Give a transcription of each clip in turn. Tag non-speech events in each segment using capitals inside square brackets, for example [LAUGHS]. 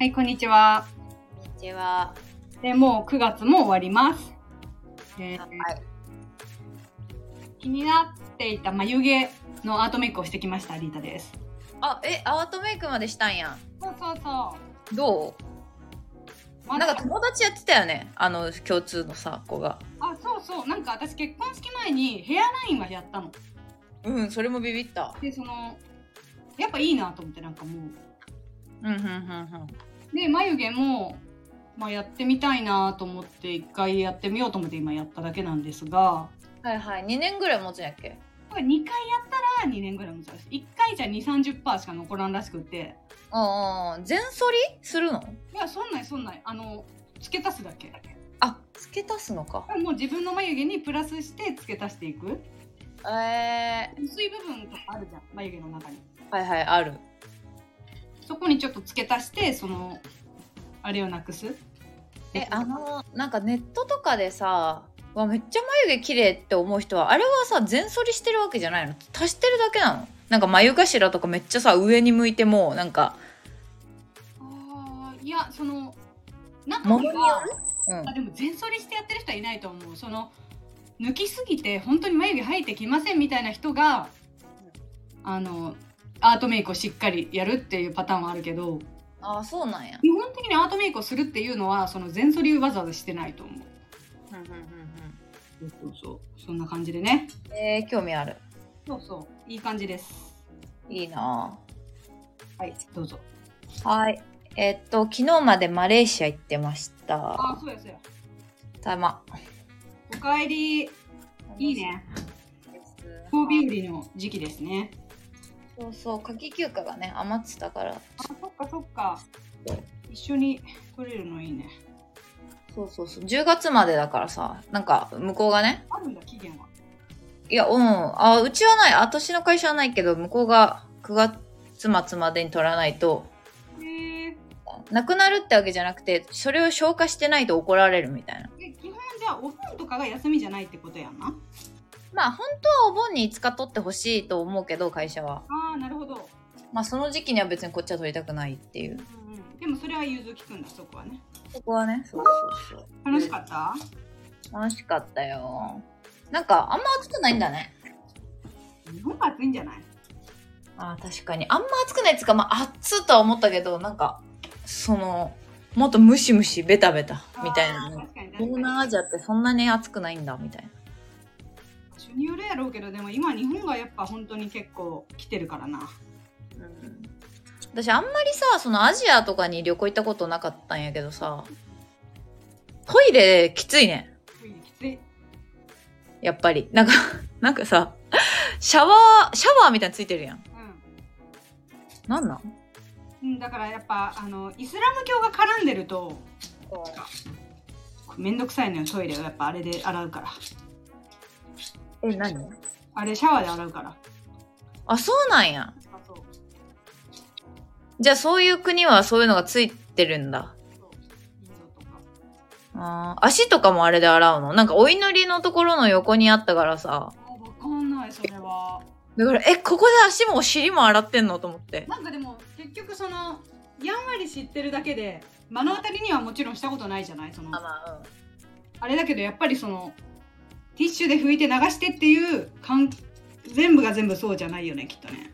はい、こんにちは。こんにちは。で、もう9月も終わります。えーはい。気になっていた眉毛のアートメイクをしてきました、リータです。あ、え、アートメイクまでしたんや。そうそうそう。どう？なんか友達やってたよね。あの、共通のさ、子が。あ、そうそう。なんか私結婚式前にヘアラインはやったの。うん、それもビビった。で、その、やっぱいいなと思って、なんかもう。うん、うん、うん、うん。で、眉毛も、まあ、やってみたいなと思って、一回やってみようと思って今やっただけなんですが、はいはい。2年ぐらい持つんやっけ？これ2回やったら2年ぐらいもそうです。1回じゃ2、30%しか残らんらしくって、うんうん。全剃りするの？いや、そんないそんない。あの、付け足すだけ。あ、付け足すのか。もう自分の眉毛にプラスして付け足していく。え薄い部分とかあるじゃん、眉毛の中に。ー、はいはい、ある。そこにちょっと付け足して、その、あれをなくす？え、あの、なんかネットとかでさ、わめっちゃ眉毛綺麗って思う人はあれはさ全剃りしてるわけじゃないの？足してるだけなの？なんか眉頭とかめっちゃさ上に向いてもなんかああ、いや、その、中には、る？うんあ、でも全剃りしてやってる人はいないと思う。その、抜きすぎて本当に眉毛生えてきませんみたいな人が、あの、アートメイクをしっかりやるっていうパターンはあるけど、ああそうなんや基本的にアートメイクをするっていうのは、その全剃りわざわざしてないと思う。うんうんうんそうそうそう。そんな感じでね。うんえー、興味あるそうそう。いい感じです。いいなはい、どうぞ。ぁはいえっと昨日までマレーシア行ってましたあ、そうやそうや。たまおかえり。いいね。高日和の時期ですね。そうそう夏季休暇がね余ってたからあ、そっかそっか。一緒に取れるのいいね。そうそうそう10月までだからさなんか向こうがねあるんだ、期限は。いやうんあうちはない私の会社はないけど向こうが9月末までに取らないと。なくなるってわけじゃなくてそれを消化してないと怒られるみたいなえ基本じゃあ、お盆とかが休みじゃないってことやんな。まあ本当はお盆に5日取ってほしいと思うけど会社は。ああ、なるほど。まあその時期には別にこっちは取りたくないっていう。うんうん。でもそれは融通きくんだ、そこはね。そこはね。そうそうそう楽しかった？楽しかったよ。なんかあんま暑くないんだね。日本が暑いんじゃない？あー確かに。あんま暑くないっつうかまあ暑とは思ったけどなんかそのもっとムシムシベタベタみたいな東南アジアってそんなに暑くないんだみたいな場所によるやろうけど、でも今日本がやっぱ本当に結構来てるからな。私あんまりさそのアジアとかに旅行行ったことなかったんやけどさトイレきついね。トイレきつい。やっぱり。なんか [LAUGHS] なんかさシャワーシャワーみたいについてるやん。うん。なんなん？うん、だからやっぱあのイスラム教が絡んでるとめんどくさいのよトイレを。やっぱあれで洗うからえ何？あれシャワーで洗うから。あそうなんや。あそうじゃあそういう国はそういうのがついてるんだ。そう。インドとかあー足とかもあれで洗うの？なんかお祈りのところの横にあったからさ。あわかんないそれは。だからえここで足もお尻も洗ってんの？と思って。なんかでも結局そのやんわり知ってるだけで目の当たりにはもちろんしたことないじゃない？そのあれだけどやっぱりそのティッシュで拭いて流してっていう全部が全部そうじゃないよねきっとね。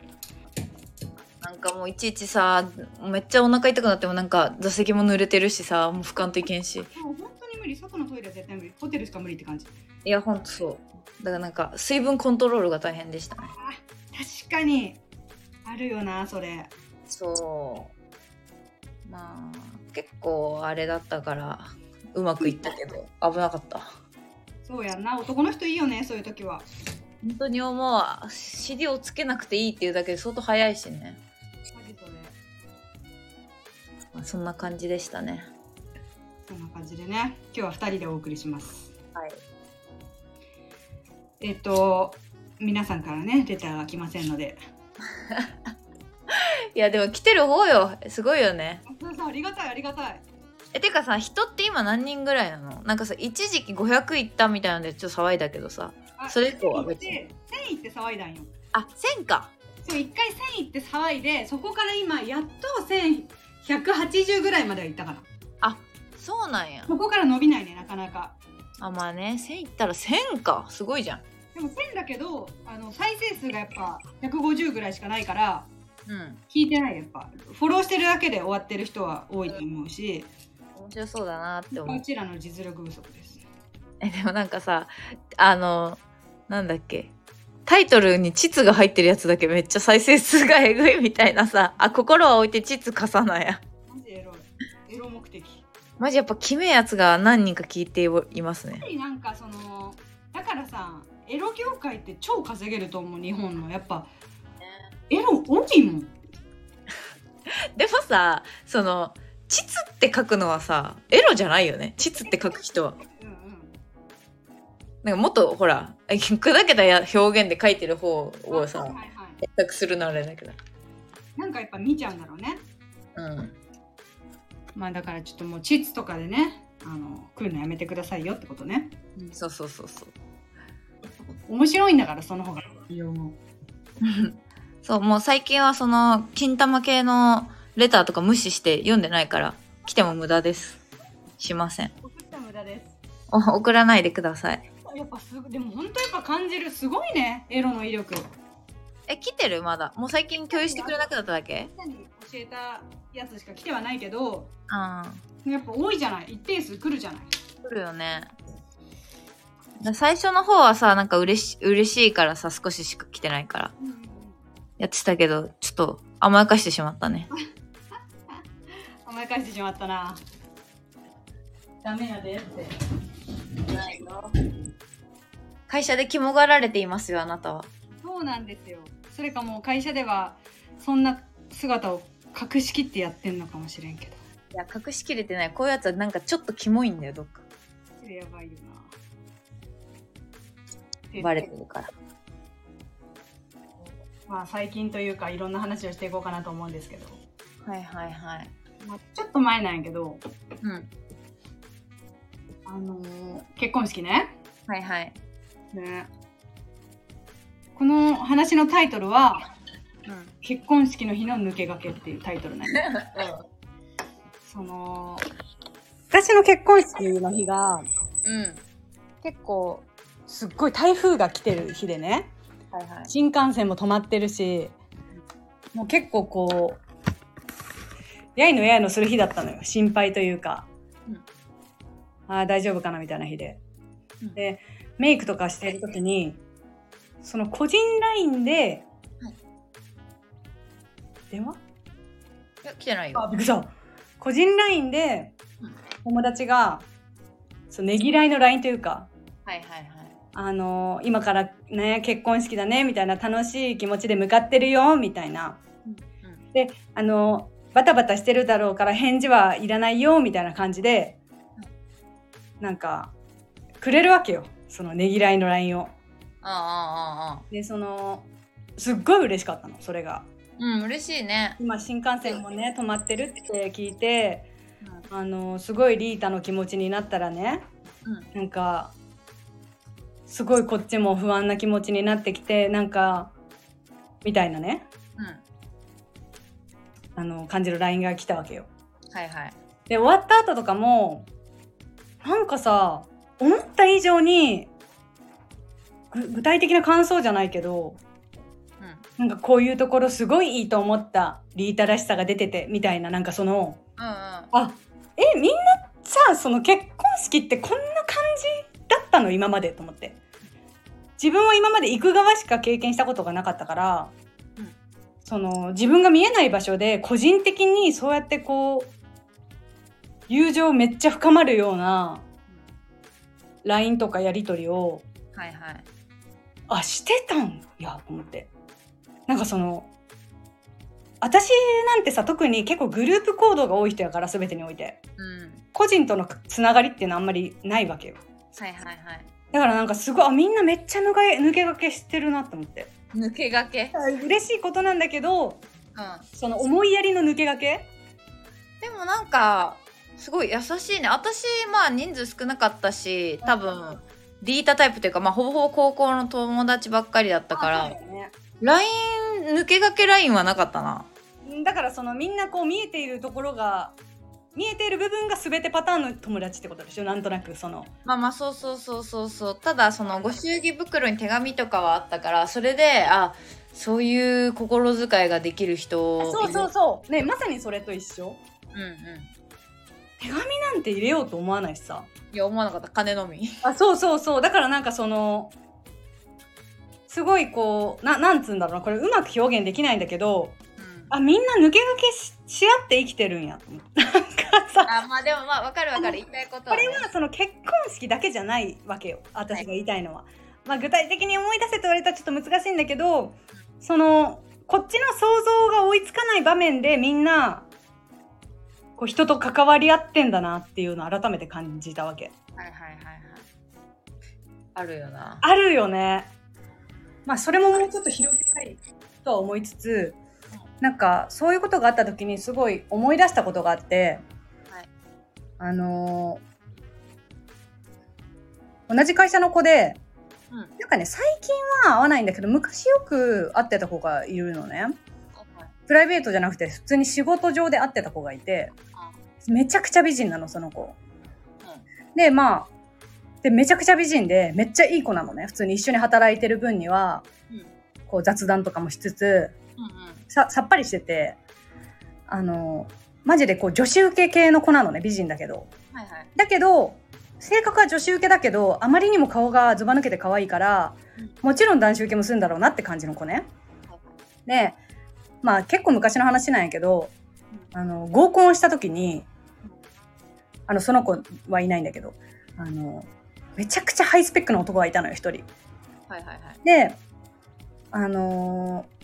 なんかもういちいちさめっちゃお腹痛くなってもなんか座席も濡れてるしさもう俯瞰できんし。でも本当に無理。外のトイレは絶対無理。ホテルしか無理って感じ。いやほんとそう。だからなんか水分コントロールが大変でしたね。あ確かに。あるよなそれ。そう。まあ結構あれだったからうまくいったけど危なかったそうやんな。男の人いいよねそういう時は。本当に思う。尻をつけなくていいっていうだけで相当早いしね、マジそれ。まあ、そんな感じでしたね。そんな感じでね。今日は2人でお送りします。はい。えっ、と皆さんからねレターが来ませんので。[LAUGHS] いやでも来てる方よ。すごいよね。そうそうありがたいありがたいえてかさ人って今何人ぐらいなの？なんかさ一時期500いったみたいなんでちょっと騒いだけどさ。あそれ以降は1000別に。行って1000行って騒いだんよ。あ1000か。そう一回1000行って騒いでそこから今やっと1100 180ぐらいまではいったからそうなんや。ここから伸びないねなかなか。あまあね1000いったら1000か。すごいじゃん。でも1000だけどあの再生数がやっぱ150ぐらいしかないからうん。聞いてない。やっぱフォローしてるだけで終わってる人は多いと思うし面白そうだなって思う。うちらの実力不足ですえでもなんかさあのなんだっけ。タイトルに膣が入ってるやつだけめっちゃ再生数がえぐいみたいなさあ心は置いて膣貸さないや。マジエロい。エロ目的。マジやっぱ決めやつが何人か聞いていますね。やっぱりなんかそのだからさエロ業界って超稼げると思う日本の。やっぱエロ多いもん。[LAUGHS] でもさその膣って書くのはさエロじゃないよね膣って書く人は。うんうん。なんかもっとほら砕けたや表現で書いてる方をさ選択するのはあれだけど。なんかやっぱ見ちゃうんだろうね。うん。まあだからちょっともうチッツとかでねあの来るのやめてくださいよってことね。そうそうそうそう。面白いんだからその方が。[LAUGHS] そうもう最近はその金玉系のレターとか無視して読んでないから来ても無駄です。しません。送った無駄です。お送らないでください。やっぱすでも本当やっぱ感じるすごいね。エロの威力。え来てる？まだ。もう最近共有してくれなくなっただけ？教えたやつしか来てはないけどああやっぱ多いじゃない？一定数来るじゃない？来るよね。だ最初の方はさなんか嬉し嬉しいからさ少ししか来てないから。やってたけどちょっと甘やかしてしまったね甘やかしてしまったな。ダメやでって。会社で肝がられていますよあなたは。そうなんですよ。それかもう会社ではそんな姿を隠しきってやってんのかもしれんけど。いや隠しきれてない。こういうやつはなんかちょっとキモいんだよどっか。それやばいよな。バレてるから。まあ最近というかいろんな話をしていこうかなと思うんですけど、はいはいはい。まあ、ちょっと前なんやけどうん。あのー結婚式ね。はいはい。ねこの話のタイトルはうん「結婚式の日の抜け駆け」っていうタイトルなんや。[LAUGHS] その私の結婚式の日がうん。結構すっごい台風が来てる日でね。はいはい。新幹線も止まってるしもう結構こうやいのやいのする日だったのよ。心配というか、うん。ああ大丈夫かなみたいな日で、うん。でメイクとかしてる時にその個人 LINE で、はい。電話？いや来てないよ。あびっくりした。個人 LINE でうん。友達がそうねぎらいの LINE というかはいはいはい。あの今からね結婚式だねみたいな楽しい気持ちで向かってるよみたいな。であのバタバタしてるだろうから返事はいらないよみたいな感じでなんかくれるわけよ。そのねぎらいの LINE を。ああああああ。でそのすっごい嬉しかったのそれが。うん嬉しいね。今新幹線もね止まってるって聞いてあのすごいリータの気持ちになったらねうん。なんかすごいこっちも不安な気持ちになってきてなんかみたいなね。うんあの感じる LINE が来たわけよ。はいはい。で終わった後とかもなんかさ思った以上にぐ具体的な感想じゃないけどうん。なんかこういうところすごいいいと思ったリータらしさが出ててみたいななんかそのうんうん。あえみんなさその結婚式ってこんな感じだったの今までと思って自分は今まで行く側しか経験したことがなかったから、うんその自分が見えない場所で個人的にそうやってこう友情めっちゃ深まるような LINE とかやり取りをはいはい。あしてたん？やと思って。なんかその私なんてさ特に結構グループ行動が多い人やから全てにおいて。うん。個人とのつながりっていうのはあんまりないわけよ。はいはいはい。だからなんかすごいあみんなめっちゃ抜け抜け駆けしてるなと思って抜け駆け。嬉しいことなんだけどうん。その思いやりの抜け駆け？でもなんかすごい優しいね。私まあ人数少なかったし多分リータタイプっていうかまあほぼほぼ高校の友達ばっかりだったから LINE 抜け駆け LINE はなかったな。だからそのみんなこう見えているところが見えている部分が全てパターンの友達ってことでしょ？なんとなくその。まあまあそうそうそうそうそう。ただそのご祝儀袋に手紙とかはあったからそれであそういう心遣いができる人そうそうそう。ねまさにそれと一緒。うんうん。手紙なんて入れようと思わないしさ。いや思わなかった。金のみ。あそうそうそう。だからなんかそのすごいこうななんつうんだろうな。これうまく表現できないんだけどあみんな抜け駆けしし合って生きてるんやと思ってあまあでもまあわかるわかる。言いたいことは、ね、これはその結婚式だけじゃないわけよ。私が言いたいのは、まあ具体的に思い出せと言われたらちょっと難しいんだけどそのこっちの想像が追いつかない場面でみんなこう人と関わり合ってんだなっていうのを改めて感じたわけ。はいはいはいはい。あるよな。あるよね。まあそれももうちょっと広げたいとは思いつつなんかそういうことがあった時にすごい思い出したことがあって、はいあのー同じ会社の子で、うん。なんかね最近は会わないんだけど昔よく会ってた子がいるのね。プライベートじゃなくて普通に仕事上で会ってた子がいてめちゃくちゃ美人なのその子。でまあでめちゃくちゃ美人でめっちゃいい子なのね。普通に一緒に働いてる分には、うん。こう雑談とかもしつつうんうん。ささっぱりしててあのマジでこう女子受け系の子なのね美人だけど。はいはい。だけど性格は女子受けだけどあまりにも顔がずば抜けて可愛いからうん。もちろん男子受けもするんだろうなって感じの子ね。でまあ結構昔の話なんやけどあの合コンをした時にあのその子はいないんだけどあのめちゃくちゃハイスペックな男がいたのよ一人。はいはいはい。であのー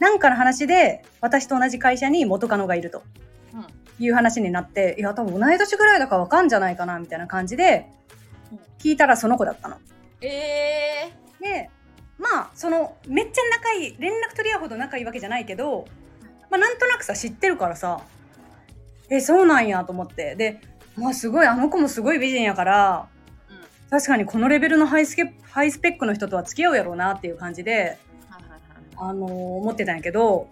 なんかの話で私と同じ会社に元カノがいると。うん。いう話になっていや多分同い年ぐらいだからわかんじゃないかなみたいな感じでうん。聞いたらその子だったの。えでまあそのめっちゃ仲いい連絡取り合うほど仲いいわけじゃないけど、まあ、なんとなくさ知ってるからさえそうなんやと思って。でまあすごいあの子もすごい美人やからー、うん。確かにこのレベルのハイスケハイスペックの人とは付き合うやろうなっていう感じで、あのー思ってたんやけど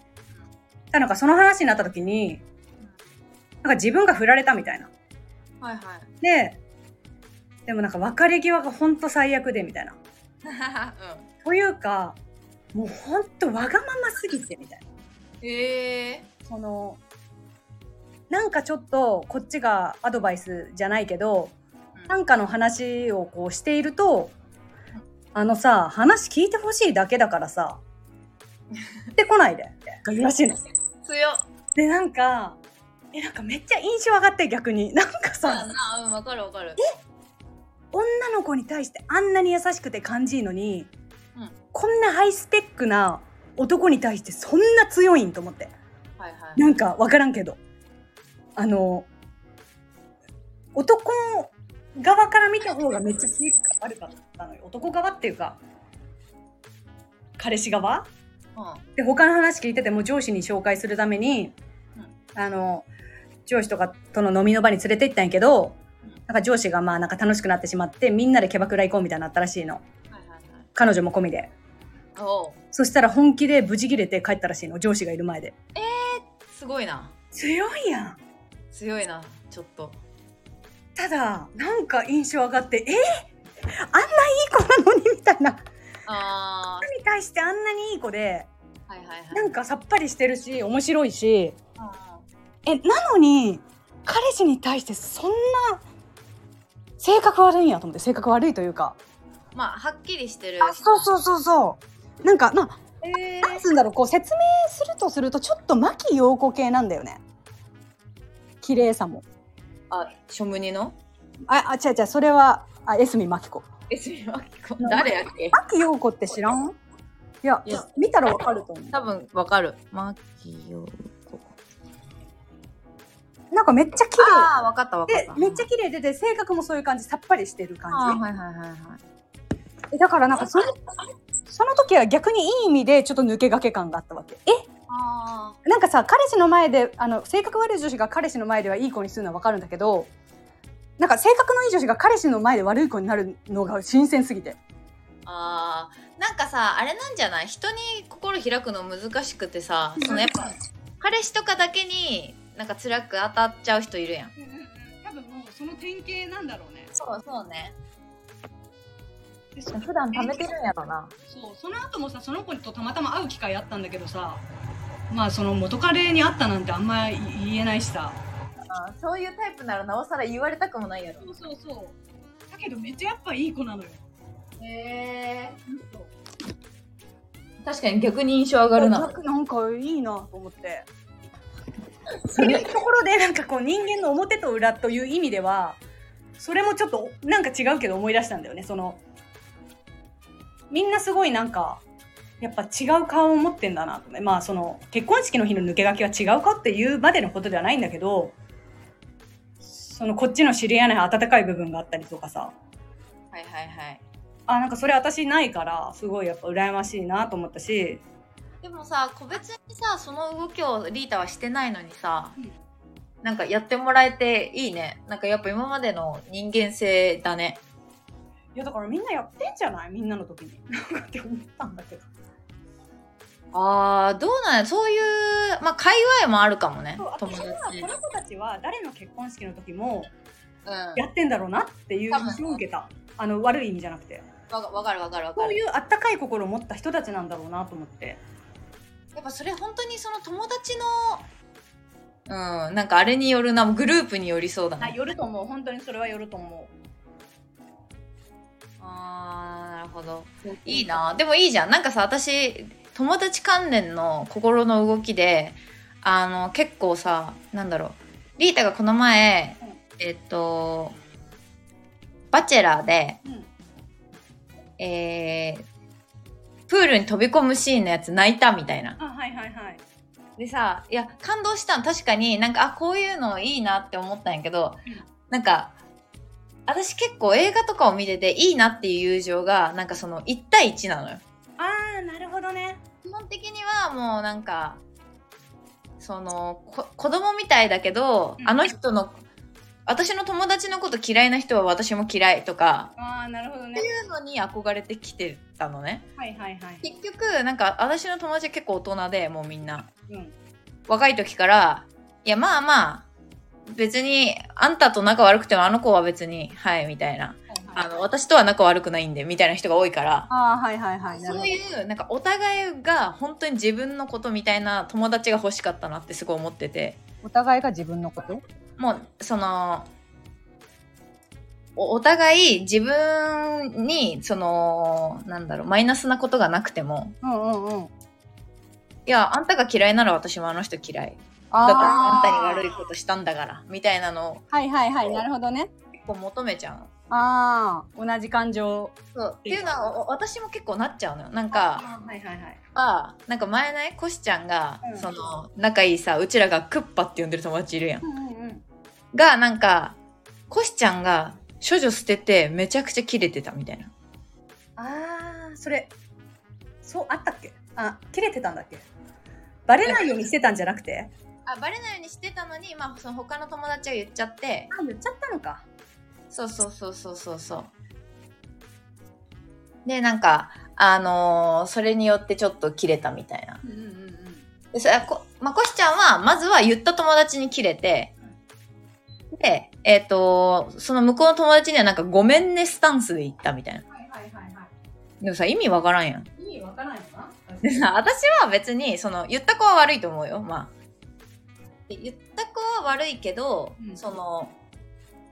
なんかその話になった時になんか自分が振られたみたいな。はいはいででもなんか別れ際がほんと最悪でみたいな。う [LAUGHS] というかもうほんとわがまますぎてみたいな。んええそのなんかちょっとこっちがアドバイスじゃないけどうんなんかの話をこうしているとあのさ話聞いてほしいだけだからさってこないで。って言うらしいの。強っ。でなんかえなんかめっちゃ印象上がって逆に。なんかさ。あうんわかるわかる。女の子に対してあんなに優しくて感じいいのに、うん。こんなハイスペックな男に対してそんな強いんと思って。はいはい。なんか分からんけど。あの男側から見た方がめっちゃ性格が悪かったのよ。男側っていうか彼氏側うんで他の話聞いてても上司に紹介するために、あの上司とかとの飲みの場に連れて行ったんやけど、うん。なんか上司がまあなんか楽しくなってしまってみんなでキャバクラ行こうみたいになったらしいの。はいはいはい。彼女も込みで。そしたら本気でブチ切れて帰ったらしいの上司がいる前で。すごいな。強いやん。強いなちょっと。ただなんか印象上がってえあんないい子なのにみたいなあに対してあんなにいい子でーはいはいはい。なんかさっぱりしてるし面白いしうんえなのに彼氏に対してそんな性格悪いんやと思って性格悪いというか。まあはっきりしてる。あそうそうそうそう。なんかまあえなんつうんだろうこう説明するとするとちょっと牧陽子系なんだよね。綺麗さも。あショムニの？ああ違う違うそれはあ江角真紀子えすみません。誰やっけ？牧陽子って知らん？いやいや。見たらわかると思う。多分わかる。マキヨコなんかめっちゃ綺ああわかったわかった。麗でめっちゃ綺麗でで性格もそういう感じさっぱりしてるあ感ーはいはいはいはいじえだからなんかそのその時は逆にいい意味でちょっと抜け駆け感があったわけ。え？あなんかさ彼氏の前であの性格悪い女子が彼氏の前ではいい子にするのは分かるんだけどなんか性格のいい女子が彼氏の前で悪い子になるのが新鮮すぎて。ーあーなんかさあれなんじゃない？人に心開くの難しくてさそのやっぱ彼氏とかだけになんか辛く当たっちゃう人いるやん。多分もうその典型なんだろうね。そうそうね。普段貯めてるんやろな。そうその後もさその子とたまたま会う機会あったんだけどさまあその元彼に会ったなんてあんま言えないしさそういうタイプならなおさら言われたくもないやろ。そうそうそう。だけどめっちゃやっぱいい子なのよ。へえ確かに逆に印象上がるな。なんかいいなと思って。そういうところでなんかこう人間の表と裏という意味ではそれもちょっとなんか違うけど思い出したんだよね。そのみんなすごいなんかやっぱ違う顔を持ってんだなと。ねまあその結婚式の日の抜け書きは違うかっていうまでのことではないんだけどそのこっちの知り合いない温かい部分があったりとかさ。はいはいはい。あなんかそれ私ないからすごいやっぱ羨ましいなと思ったし。でもさ個別にさその動きをリータはしてないのにさ、うん。なんかやってもらえていいね。なんかやっぱ今までの人間性だね。いやだからみんなやってんじゃない？みんなの時に。なんかって思ったんだけどあーどうなんやそういうまあ界隈もあるかもね友達。この子たちは誰の結婚式の時もうん。やってんだろうなっていう印象を受けた。あの悪い意味じゃなくて。わかるわかるわかる。こういうあったかい心を持った人たちなんだろうなと思って。やっぱそれ本当にその友達のうんなんかあれによるなグループによりそうだあねよると思う。本当にそれはよると思あーなるほど。う。いいな。でもいいじゃん。なんかさ私友達関連の心の動きであの結構さなんだろう。リータがこの前うんえっとバチェラーでうん。えー、プールに飛び込むシーンのやつ泣いたみたいな。あはいはいはい。でさいや感動したの。確かになんかあこういうのいいなって思ったんやけど、うん。なんか私結構映画とかを見てていいなっていう友情がなんかその1対1なのよああなるほどね。基本的にはもうなんかそのこ子供みたいだけど、うん。あの人の私の友達のこと嫌いな人は私も嫌いとか。ああなるほどね。っていうのに憧れてきてたのね。はいはいはい。結局なんか私の友達は結構大人でもうみんな。うん。若い時からいやまあまあ別にあんたと仲悪くてもあの子は別にはいみたいなあの私とは仲悪くないんでみたいな人が多いから。ああはいはいはいそういうなんかお互いが本当に自分のことみたいな友達が欲しかったなってすごい思ってて。お互いが自分のこと？もうそのおお互い自分にそのなんだろうマイナスなことがなくても。うんうんうん。いやあんたが嫌いなら私もあの人嫌い。だあからあんたにー悪いことしたんだからみたいなのをはいはいはいなるほどね。結構求めちゃうの。ああ同じ感情。そうっていうのはお私も結構なっちゃうのよ。なんかはいはいはい。あなんか前ねコシちゃんが、うん。その仲いいさうちらがクッパって呼んでる友達いるやん。うんうんうん。がなんかコシちゃんが処女捨ててめちゃくちゃキレてたみたいな。ああそれ。そうあったっけ？あ切れてたんだっけ？バレないようにしてたんじゃなくて？あバレないようにしてたのに、まあ、その他の友達が言っちゃって。あ言っちゃったのかそうそうそうそうそうそう。でなんかあのーそれによってちょっとキレたみたいな。うんうんうんでそれこ、まあ、コシちゃんはまずは言った友達にキレてでえっ、とその向こうの友達にはなんかごめんねスタンスで言ったみたいな。はいはいはいはでもさ意味わからんやん。い意味わからないのかでさ私は別にその言った子は悪いと思うよまあ。で言った子は悪いけど、うん。その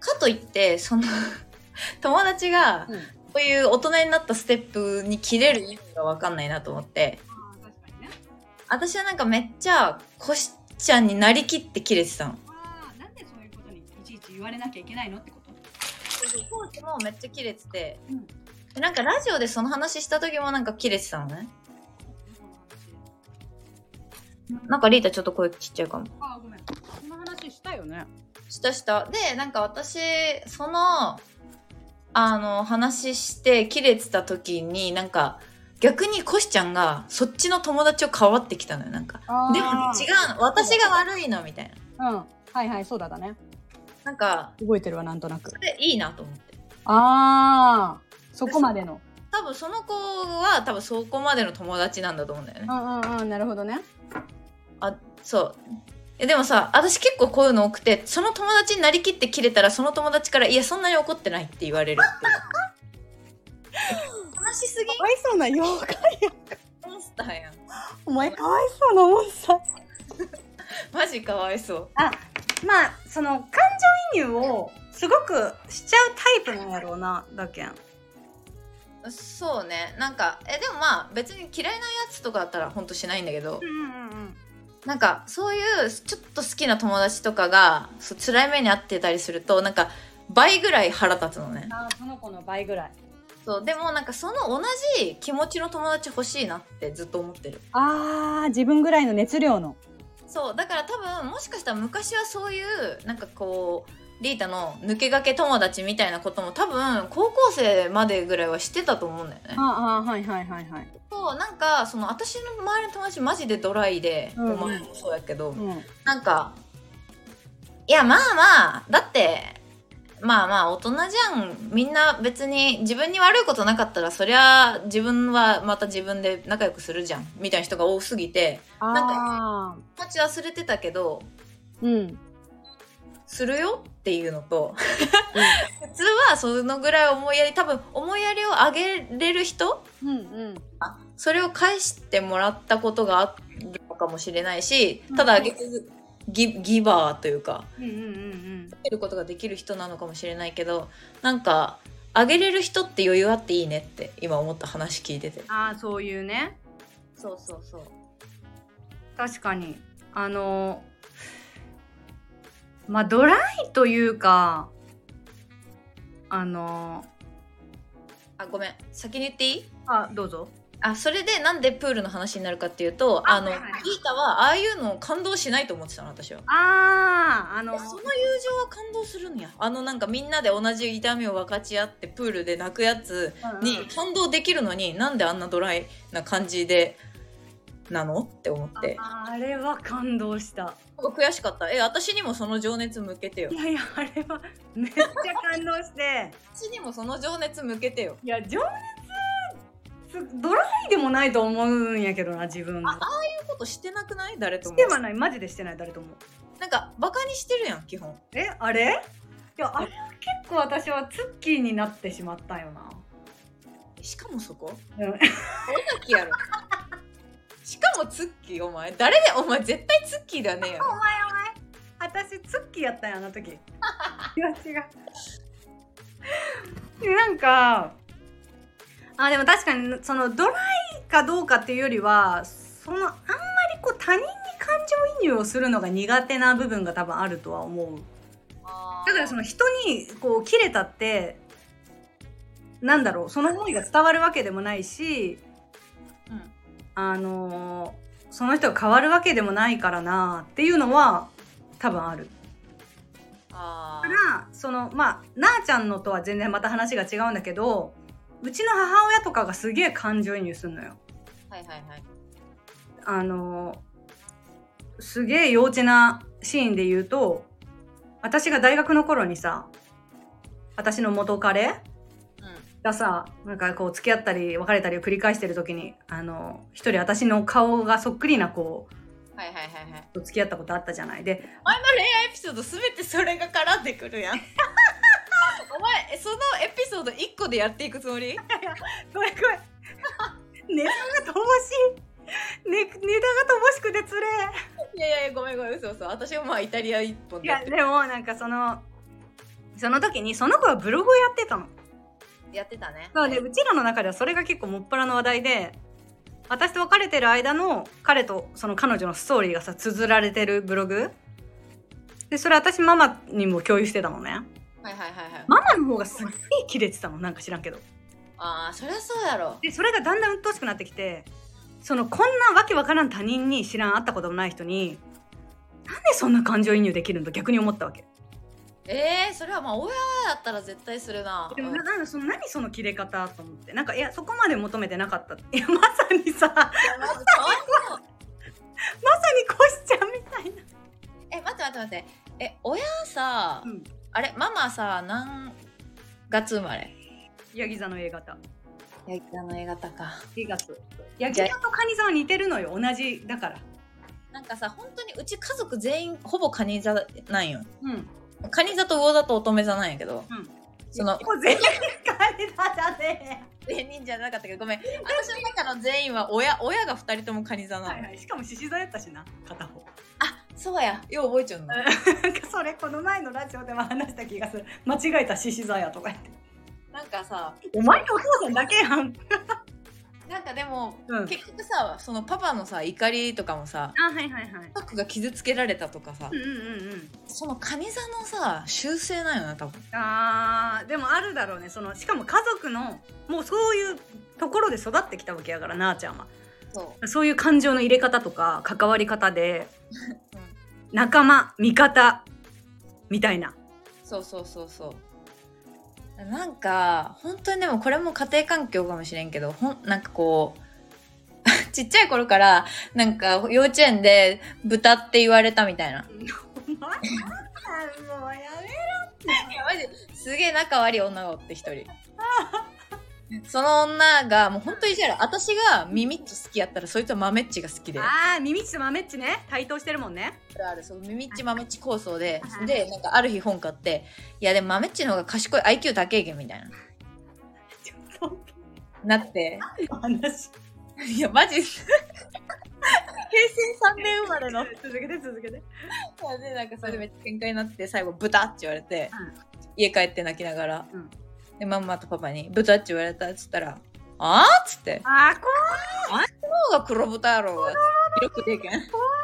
かといってその [LAUGHS] 友達がうん。こういう大人になったステップに切れる意味がわかんないなと思って。あー確かにね私はなんかめっちゃコシちゃんになりきって切れてたの。なんでそういうことにいちいち言われなきゃいけないのってこと？コーチもめっちゃ切れてて、うん。でなんかラジオでその話した時もなんか切れてたのね。なんかリータちょっと声ちっちゃいかも。あーごめん。その話したよねしたしたでなんか私そのあの話して切れてた時になんか逆にコシちゃんがそっちの友達を変わってきたのよなんか。でも違うの。私が悪いのみたいな。うん。はいはいそうだったね。なんか動いてるわなんとなく。それいいなと思って。ああそこまでの。多分その子は多分そこまでの友達なんだと思うんだよね。うんうんうんなるほどね。あそうえでもさ私結構こういうの多くてその友達になりきって切れたらその友達から「いやそんなに怒ってない」って言われるっていう。悲しすぎ。かわいそうな妖怪やモンスターやん。[LAUGHS] お前かわいそうなモンスターマジかわいそう。まあその感情移入をすごくしちゃうタイプなんやろうなだけん。そうね。なんかえでもまあ別に嫌いなやつとかだったらほんとしないんだけど。うんうんうんなんかそういうちょっと好きな友達とかがそう辛い目に遭ってたりするとなんか倍ぐらい腹立つのね。あーその子の倍ぐらい。そうでもなんかその同じ気持ちの友達欲しいなってずっと思ってる。あー自分ぐらいの熱量の。そうだから多分もしかしたら昔はそういうなんかこうリータの抜け駆け友達みたいなことも多分高校生までぐらいはしてたと思うんだよね。ああはいはいはいはいそうなんかその私の周りの友達マジでドライで、うん。お前もそうやけど、うん。なんかいやまあまあだってまあまあ大人じゃん。みんな別に自分に悪いことなかったらそりゃ自分はまた自分で仲良くするじゃん。みたいな人が多すぎてなんあ気持ち忘れてたけどーうん。するよ？っていうのと [LAUGHS] 普通はそのぐらい思いやり多分思いやりをあげれる人うんうんそれを返してもらったことがあるのかもしれないしただあげずギギバーというかうんうんうん得ることができる人なのかもしれないけどなんかあげれる人って余裕あっていいねって今思った話聞いてて。ああそういうね。そうそうそう。確かに。あのまあドライというかあのあごめん。先に言っていい？あどうぞあそれでなんでプールの話になるかっていうとあの、ギータはああいうの感動しないと思ってたの私は。あああのえその友情は感動するんや。あのなんかみんなで同じ痛みを分かち合ってプールで泣くやつに感動できるのになんであんなドライな感じでなのって思って。ああれは感動した。悔しかった。え私にもその情熱向けてよ。いやいやあれはめっちゃ感動して。[LAUGHS] 私にもその情熱向けてよ。いや情熱すドライでもないと思うんやけどな自分がそういうことしてなくない？誰とも。してはない。マジでしてない誰とも。なんかバカにしてるやん基本。えあれ？いやあれは結構私はツッキーになってしまったよな。しかもそこ？うん。大崎やろ。しかもツッキーお前。誰でお前絶対ツッキーだねやろ。お前お前。私ツッキーやったんやあの時。いや違うでなんかあでも確かにそのドライかどうかっていうよりはそのあんまりこう他人に感情移入をするのが苦手な部分が多分あるとは思う。だからその人にこう切れたってなんだろうその思いが伝わるわけでもないしうん。あのーその人が変わるわけでもないからなっていうのは多分ある。あー。からそのまあなあちゃんのとは全然また話が違うんだけどうちの母親とかがすげえ感情移入するのよ。はいはいはい。あのーすげえ幼稚なシーンで言うと私が大学の頃にさ私の元彼うん。がさなんかこう付き合ったり別れたりを繰り返してる時にあの一人私の顔がそっくりな子はいはいはいはい。と付き合ったことあったじゃない。でお前の恋愛エピソードすべてそれが絡んでくるやん [LAUGHS] お前そのエピソード1個でやっていくつもり？ごめんごめん。ネタが乏しい、ね、ネタが乏しくてつれいやいやいやごめんごめん嘘嘘。私もまあイタリア一本いで。やってやでもなんかそのその時にその子はブログをやってたの。やってたね。そうでうちらの中ではそれが結構もっぱらの話題で私と別れてる間の彼とその彼女のストーリーがさ綴られてるブログ。でそれ私ママにも共有してたのねはいはいはいはい。ママの方がすっげえキレてたのなんか知らんけど。ああそりゃそうやろ。でそれがだんだん鬱陶しくなってきてそのこんなわけわからん他人に知らん会ったこともない人になんでそんな感情移入できるんだ逆に思ったわけ。えー、それはまあ親だったら絶対するな。でもうんななんかその何その切れ方と思って。なんかいやそこまで求めてなかった。いやまさにさまさまずかわいそう [LAUGHS] にコシちゃんみたいな。え待って待って待って。え親さ、うんあれママさ何月生まれ？ヤギ座の A 型。ヤギ座の A 型か。A 月。ヤギ座とカニ座は似てるのよ。同じだから。なんかさ本当にうち家族全員ほぼカニ座なんよ。うん。カニ座と魚座と乙女座なんやけど、うん。その全員カニ座じゃね。全員じゃなかったけ？どごめん。私の中の全員は親親が2人ともカニ座えなの、はいはい。しかも獅子座やったしな。片方。あそうや。よう覚えちゃうな。[LAUGHS] なんかそれこの前のラジオでも話した気がする。間違えた獅子座やとか言って。なんかさお前とお父さんだけやん。[LAUGHS] なんかでも、うん。結局さそのパパのさ怒りとかもさあはいはいはい。パックが傷つけられたとかさ、うんうんうんうん。そのカニ座のさ修正なんよな多分。あーでもあるだろうね。そのしかも家族のもうそういうところで育ってきたわけやからなあちゃんは。そう。そういう感情の入れ方とか関わり方で [LAUGHS] 仲間味方みたいな。そうそうそうそう。なんか本当にでもこれも家庭環境かもしれんけどほんなんかこう [LAUGHS] ちっちゃい頃からなんか幼稚園で豚って言われたみたいな。[LAUGHS] お前もうやいやマジすげえ仲悪い女がおって一人 [LAUGHS] その女がもう本当に意地悪。い私がミミッチ好きやったらそいつは豆っちが好きで。ああミミッチと豆っちね。対等してるもんね。あるあるそうミミッチ豆っち構想で。はい。でなんかある日本買っていやでも豆っちの方が賢い IQ 高いけんみたいな。ちょっと。なって。話？いやマジ。平成3年生まれの。続けて続けて。でなんかそれでめっちゃ喧嘩になって最後豚って言われて、うん。家帰って泣きながら、うんでママとパパに豚って言われたっつったら「あー？っつって。あーこ「方が黒豚やろうが」広くでけん怖い。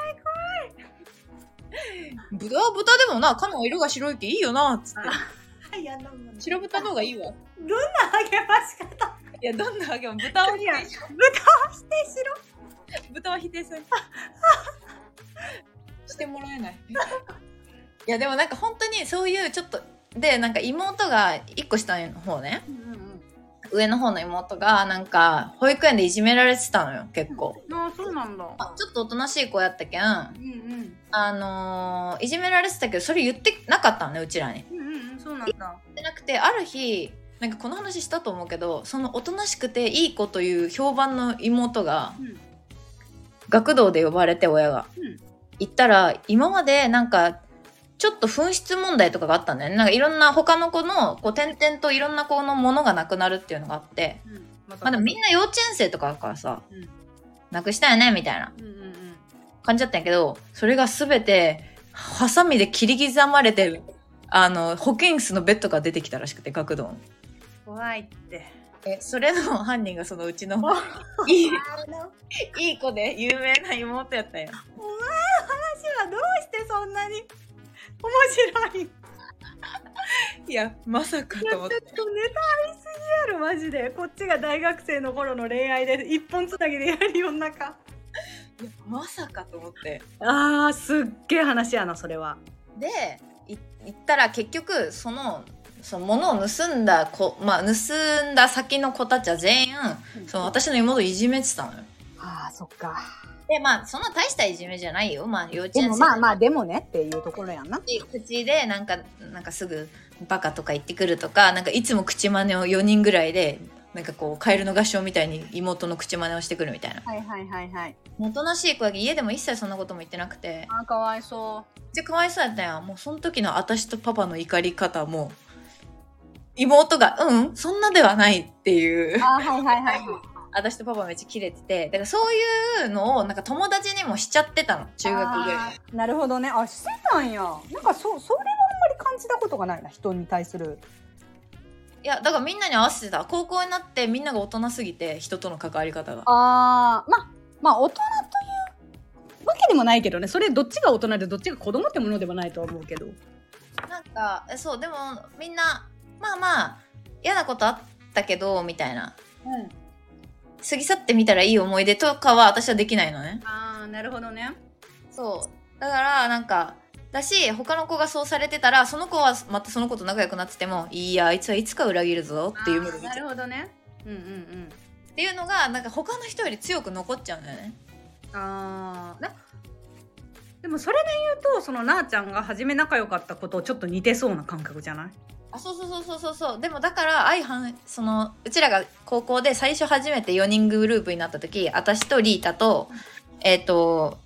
豚は豚でもな髪の色が白いけいいよなっつって。白豚の方がいいわ。どんな励まし方いやどんなわけも豚を否いや定し豚を否定しろ。豚は否定する。してもらえない。[LAUGHS] いやでもなんか本当にそういうちょっとでなんか妹が1個下の方ね。うんうん上の方の妹がなんか保育園でいじめられてたのよ結構。ああそうなんだ。あちょっとおとなしい子やったけん。あうんうん。のーいじめられてたけどそれ言ってなかったのねうちらに。うんうんうんそうなんだ。言ってなくてある日なんかこの話したと思うけどそのおとなしくていい子という評判の妹がうん。学童で呼ばれて親が、うん。行ったら今までなんかちょっと紛失問題とかがあったんだよね。なんかいろんな他の子のこう点々といろんな子のものがなくなるっていうのがあって。うん。ままあでもみんな幼稚園生とかだからさ、うん。なくしたよねみたいな。感じだったんやけどそれが全てハサミで切り刻まれてるあの保健室のベッドが出てきたらしくて学童の。怖いって。えそれの犯人がそのうちの [LAUGHS] い。いいい子で有名な妹やったんよお前の話はどうしてそんなに面白い。いやまさかいやちょっとネタありすぎやろマジで。こっちが大学生の頃の恋愛で一本つなぎでやるようなかいやまさかと思って。あーすっげえ話やなそれは。でい行ったら結局そのその物を盗んだ子まあ盗んだ先の子たちは全員その私の妹をいじめてたのよ。ああそっかでまあそんな大したいじめじゃないよ。まあ幼稚園生でもまあまあでもねっていうところやんな。口でなんかなんかすぐバカとか言ってくるとかなんかいつも口真似を4人ぐらいでなんかこうカエルの合唱みたいに妹の口真似をしてくるみたいな。はいはいはいはい。おとなしい子やけど家でも一切そんなことも言ってなくて。あーかわいそめっちゃかわいそうやったやんもうその時の私とパパの怒り方も妹が「うんそんなではない」っていうう。あーはいはいはい私とパパめっちゃキレててだからそういうのをなんか友達にもしちゃってたの中学ぐらい。なるほどね。あしてたんや。なんかそそれはあんまり感じたことがないな人に対する。いやだからみんなに合わせてた。高校になってみんなが大人すぎて人との関わり方が。あーまあまあ大人というわけでもないけどね。それどっちが大人でどっちが子供ってものではないとは思うけど。なんかえそうでもみんなまあまあ嫌なことあったけどみたいな。うん過ぎ去ってみたらいい思い出とかは私はできないのね。ああなるほどね。そう。だからなんかだし他の子がそうされてたらその子はまたその子と仲良くなっててもいやあいつはいつか裏切るぞっていうなるほどねうんうんうんっていうのがなんか他の人より強く残っちゃうんだよね。あー。なでもそれで言うとそのなあちゃんが初め仲良かったことちょっと似てそうな感覚じゃない？あそうそうそうそうそうそう。でもだから相反そのうちらが高校で最初初めて4人グループになった時私とリータとえっ、と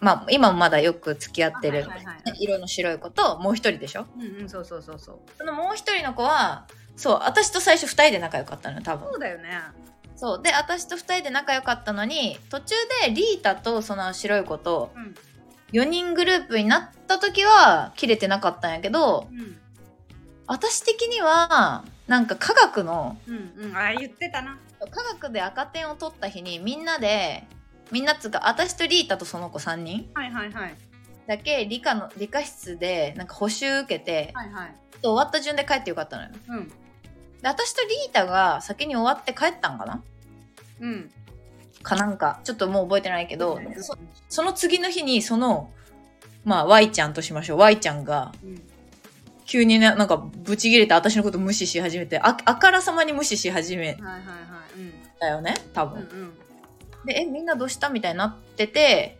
まあ今もまだよく付き合ってる、はいはいはいはい。色の白い子ともう一人でしょ？うんうんそうそうそうそう。そのもう一人の子はそう私と最初二人で仲良かったのよ多分。そうだよね。そう。で私と二人で仲良かったのに途中でリータとその白い子とうん。4人グループになった時は切れてなかったんやけどうん私的にはなんか科学のうんうん。あ言ってたな。科学で赤点を取った日にみんなでみんなっつうか私とリータとその子3人はいはいはい。だけ理科の理科室でなんか補習受けて、はいはい。終わった順で帰ってよかったのよ。うん。で私とリータが先に終わって帰ったんかなうん。かなんかちょっともう覚えてないけど、うん。そその次の日にそのまあ Y ちゃんとしましょう。Y ちゃんがうん急にねなんかブチギレて私のこと無視し始めてああからさまに無視し始めはいはいはい。うん。たよね多分、うんうん。でえみんなどうしたみたいになってて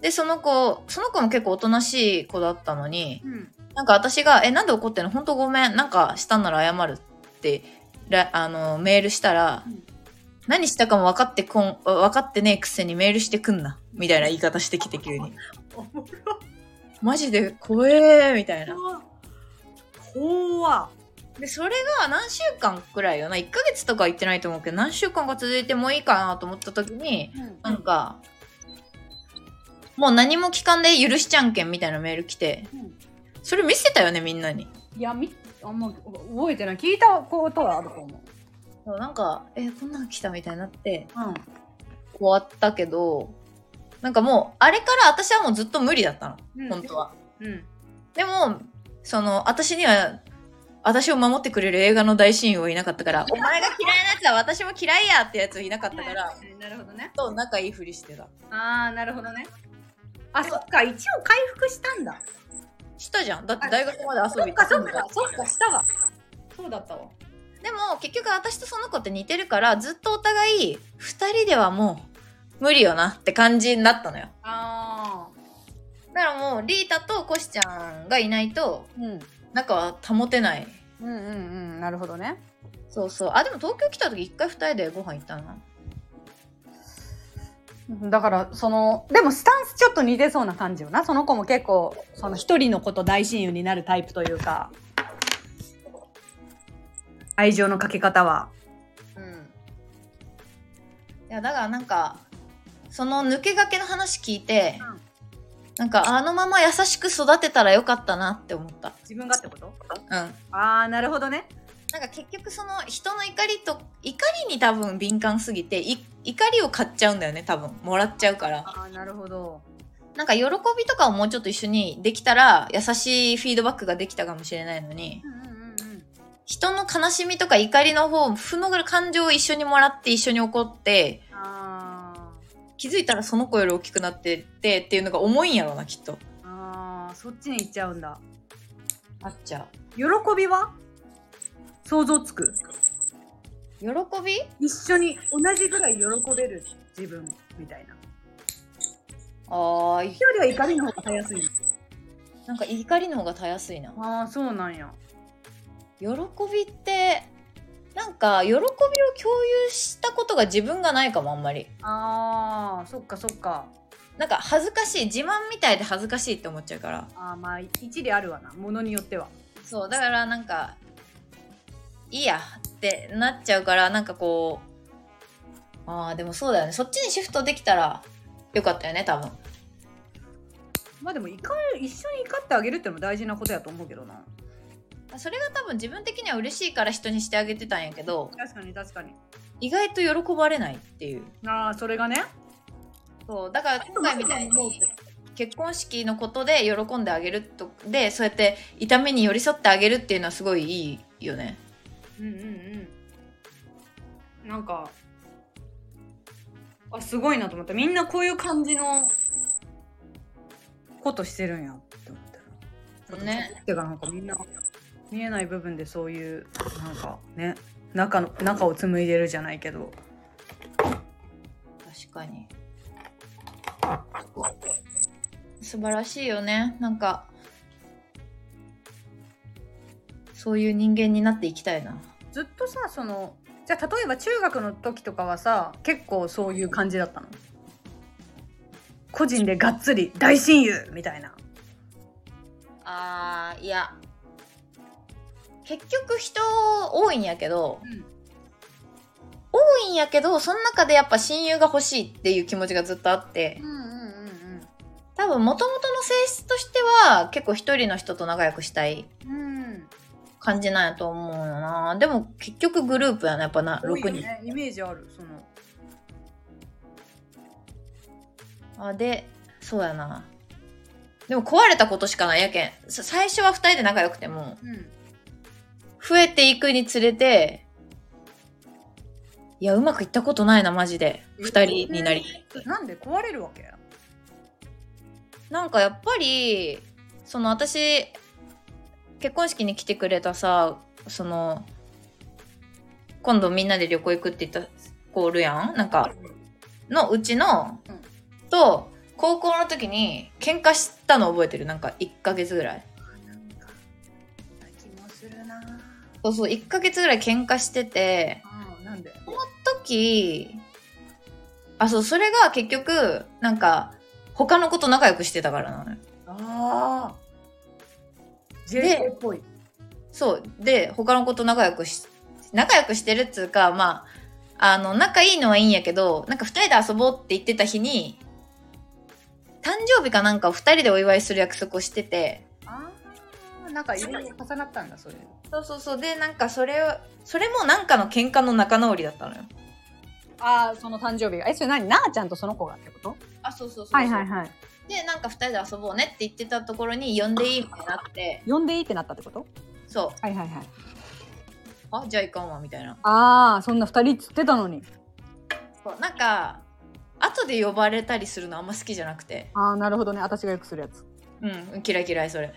でその子その子も結構おとなしい子だったのにうん。なんか私が「えなんで怒ってんの？本当ごめん。なんかしたんなら謝る」ってらあのメールしたら、うん。何したかも分かってこん分かってねえくせにメールしてくんなみたいな言い方してきて急に。[LAUGHS] マジで怖えーみたいな怖でそれが何週間くらいよな？1ヶ月とか言ってないと思うけど何週間か続いてもういいかなと思った時になんか、もう何も聞かんで許しちゃんけんみたいなメール来てうん。それ見せたよねみんなに。いやみあんま覚えてない。聞いたことはあると思うなんかえこんなん来たみたいになってうん。終わったけどなんかもうあれから私はもうずっと無理だったの。うん。本当は、うん。でもその私には私を守ってくれる映画の大親友はいなかったから [LAUGHS] お前が嫌いなやつは私も嫌いやってやついなかったからなるほどね。と仲いいふりしてた。ああなるほどね。あそっか一応回復したんだ。したじゃん。だって大学まで遊そびっかそっかそっかしたわ。そうだったわ。でも結局私とその子って似てるからずっとお互い2人ではもう無理よなって感じになったのよ。あだからもうリータとコシちゃんがいないとん。仲は保てない。うんうんうん。なるほどね。そうそう。あでも東京来た時一回2人でご飯行ったなだからそのでもスタンスちょっと似てそうな感じよな。その子も結構その一人の子と大親友になるタイプというか。愛情のかけ方は。うん。いやだからなんかその抜け駆けの話聞いて、うんなんかあのまま優しく育てたらよかったなって思った。自分がってこと？うん。ああなるほどね。なんか結局その人の怒りと怒りに多分敏感すぎてい怒りを買っちゃうんだよね多分。もらっちゃうから。ああなるほど。なんか喜びとかをもうちょっと一緒にできたら優しいフィードバックができたかもしれないのにうんうんうんうん。人の悲しみとか怒りの方負の感情を一緒にもらって一緒に怒ってあ気づいたらその子より大きくなってってっていうのが重いんやろうなきっと。ーあーそっちに行っちゃうんだ。あっちゃ喜びは？想像つく。う喜び？一緒に同じぐらい喜べる自分みたいな。あーよりは怒りの方がたやすいなんか怒りの方がたやすいな。ああそうなんや。喜びってなんか喜びを共有したことが自分がないかもあんまり。あーそっかそっか。なんか恥ずかしい。自慢みたいで恥ずかしいって思っちゃうから。あーまあ一理あるわな。ものによっては。そうだからなんかいいやってなっちゃうからなんかこうああでもそうだよね。そっちにシフトできたらよかったよね多分。まあでも怒る一緒に怒ってあげるってのも大事なことやと思うけどなそれが多分自分的には嬉しいから人にしてあげてたんやけど確かに確かに。意外と喜ばれないっていう。ああそれがね。そうだから今回みたいに結婚式のことで喜んであげるとでそうやって痛みに寄り添ってあげるっていうのはすごいいいよね。うんうんうん。なんかあすごいなと思った。みんなこういう感じのことしてるんやって思った。らねてかなんかみんな見えない部分でそういうなんかね中の中を紡いでるじゃないけど。確かに。素晴らしいよね。なんかそういう人間になっていきたいな。ずっとさそのじゃあ例えば中学の時とかはさ結構そういう感じだったの？個人でがっつり大親友みたいな。あーいや結局人多いんやけど多いんやけどその中でやっぱ親友が欲しいっていう気持ちがずっとあってうんうんうん多分もともとの性質としては結構一人の人と仲良くしたいうん。うん感じなんやと思うよな。でも結局グループやなやっぱな6人、ね、イメージあるその。あでそうやな。でも壊れたことしかないやけん。さ最初は2人で仲良くてもうん増えていくにつれていやうまくいったことないなマジで。2人になり。なんで壊れるわけ？なんかやっぱりその私結婚式に来てくれたさその今度みんなで旅行行くって言った子おるやん？なんかのうちの、うん。と高校の時に喧嘩したの覚えてる？なんか1ヶ月ぐらいそうそう1ヶ月ぐらい喧嘩しててうんなんで？時あそうそれが結局なんか他の子と仲良くしてたからなのよ。ああで JK っぽい。そうで他の子と仲良くし仲良くしてるっつうかまああの仲いいのはいいんやけどなんか2人で遊ぼうって言ってた日に誕生日かなんかを2人でお祝いする約束をしててなんかいろいろ重なったんだそれ。そうそうそう。でなんかそれをそれもなんかの喧嘩の仲直りだったのよ。ああその誕生日。がえそれ何？なあちゃんとその子がってこと？あそうそうそうそう。はいはいはい。でなんか2人で遊ぼうねって言ってたところに呼んでいいってなって。呼んでいいってなったってこと？そう。はいはいはい。あじゃあいかんわみたいな。ああそんな二人っつってたのに。そう。なんか後で呼ばれたりするのあんま好きじゃなくて。ああなるほどね。私がよくするやつ。うん嫌い嫌いそれ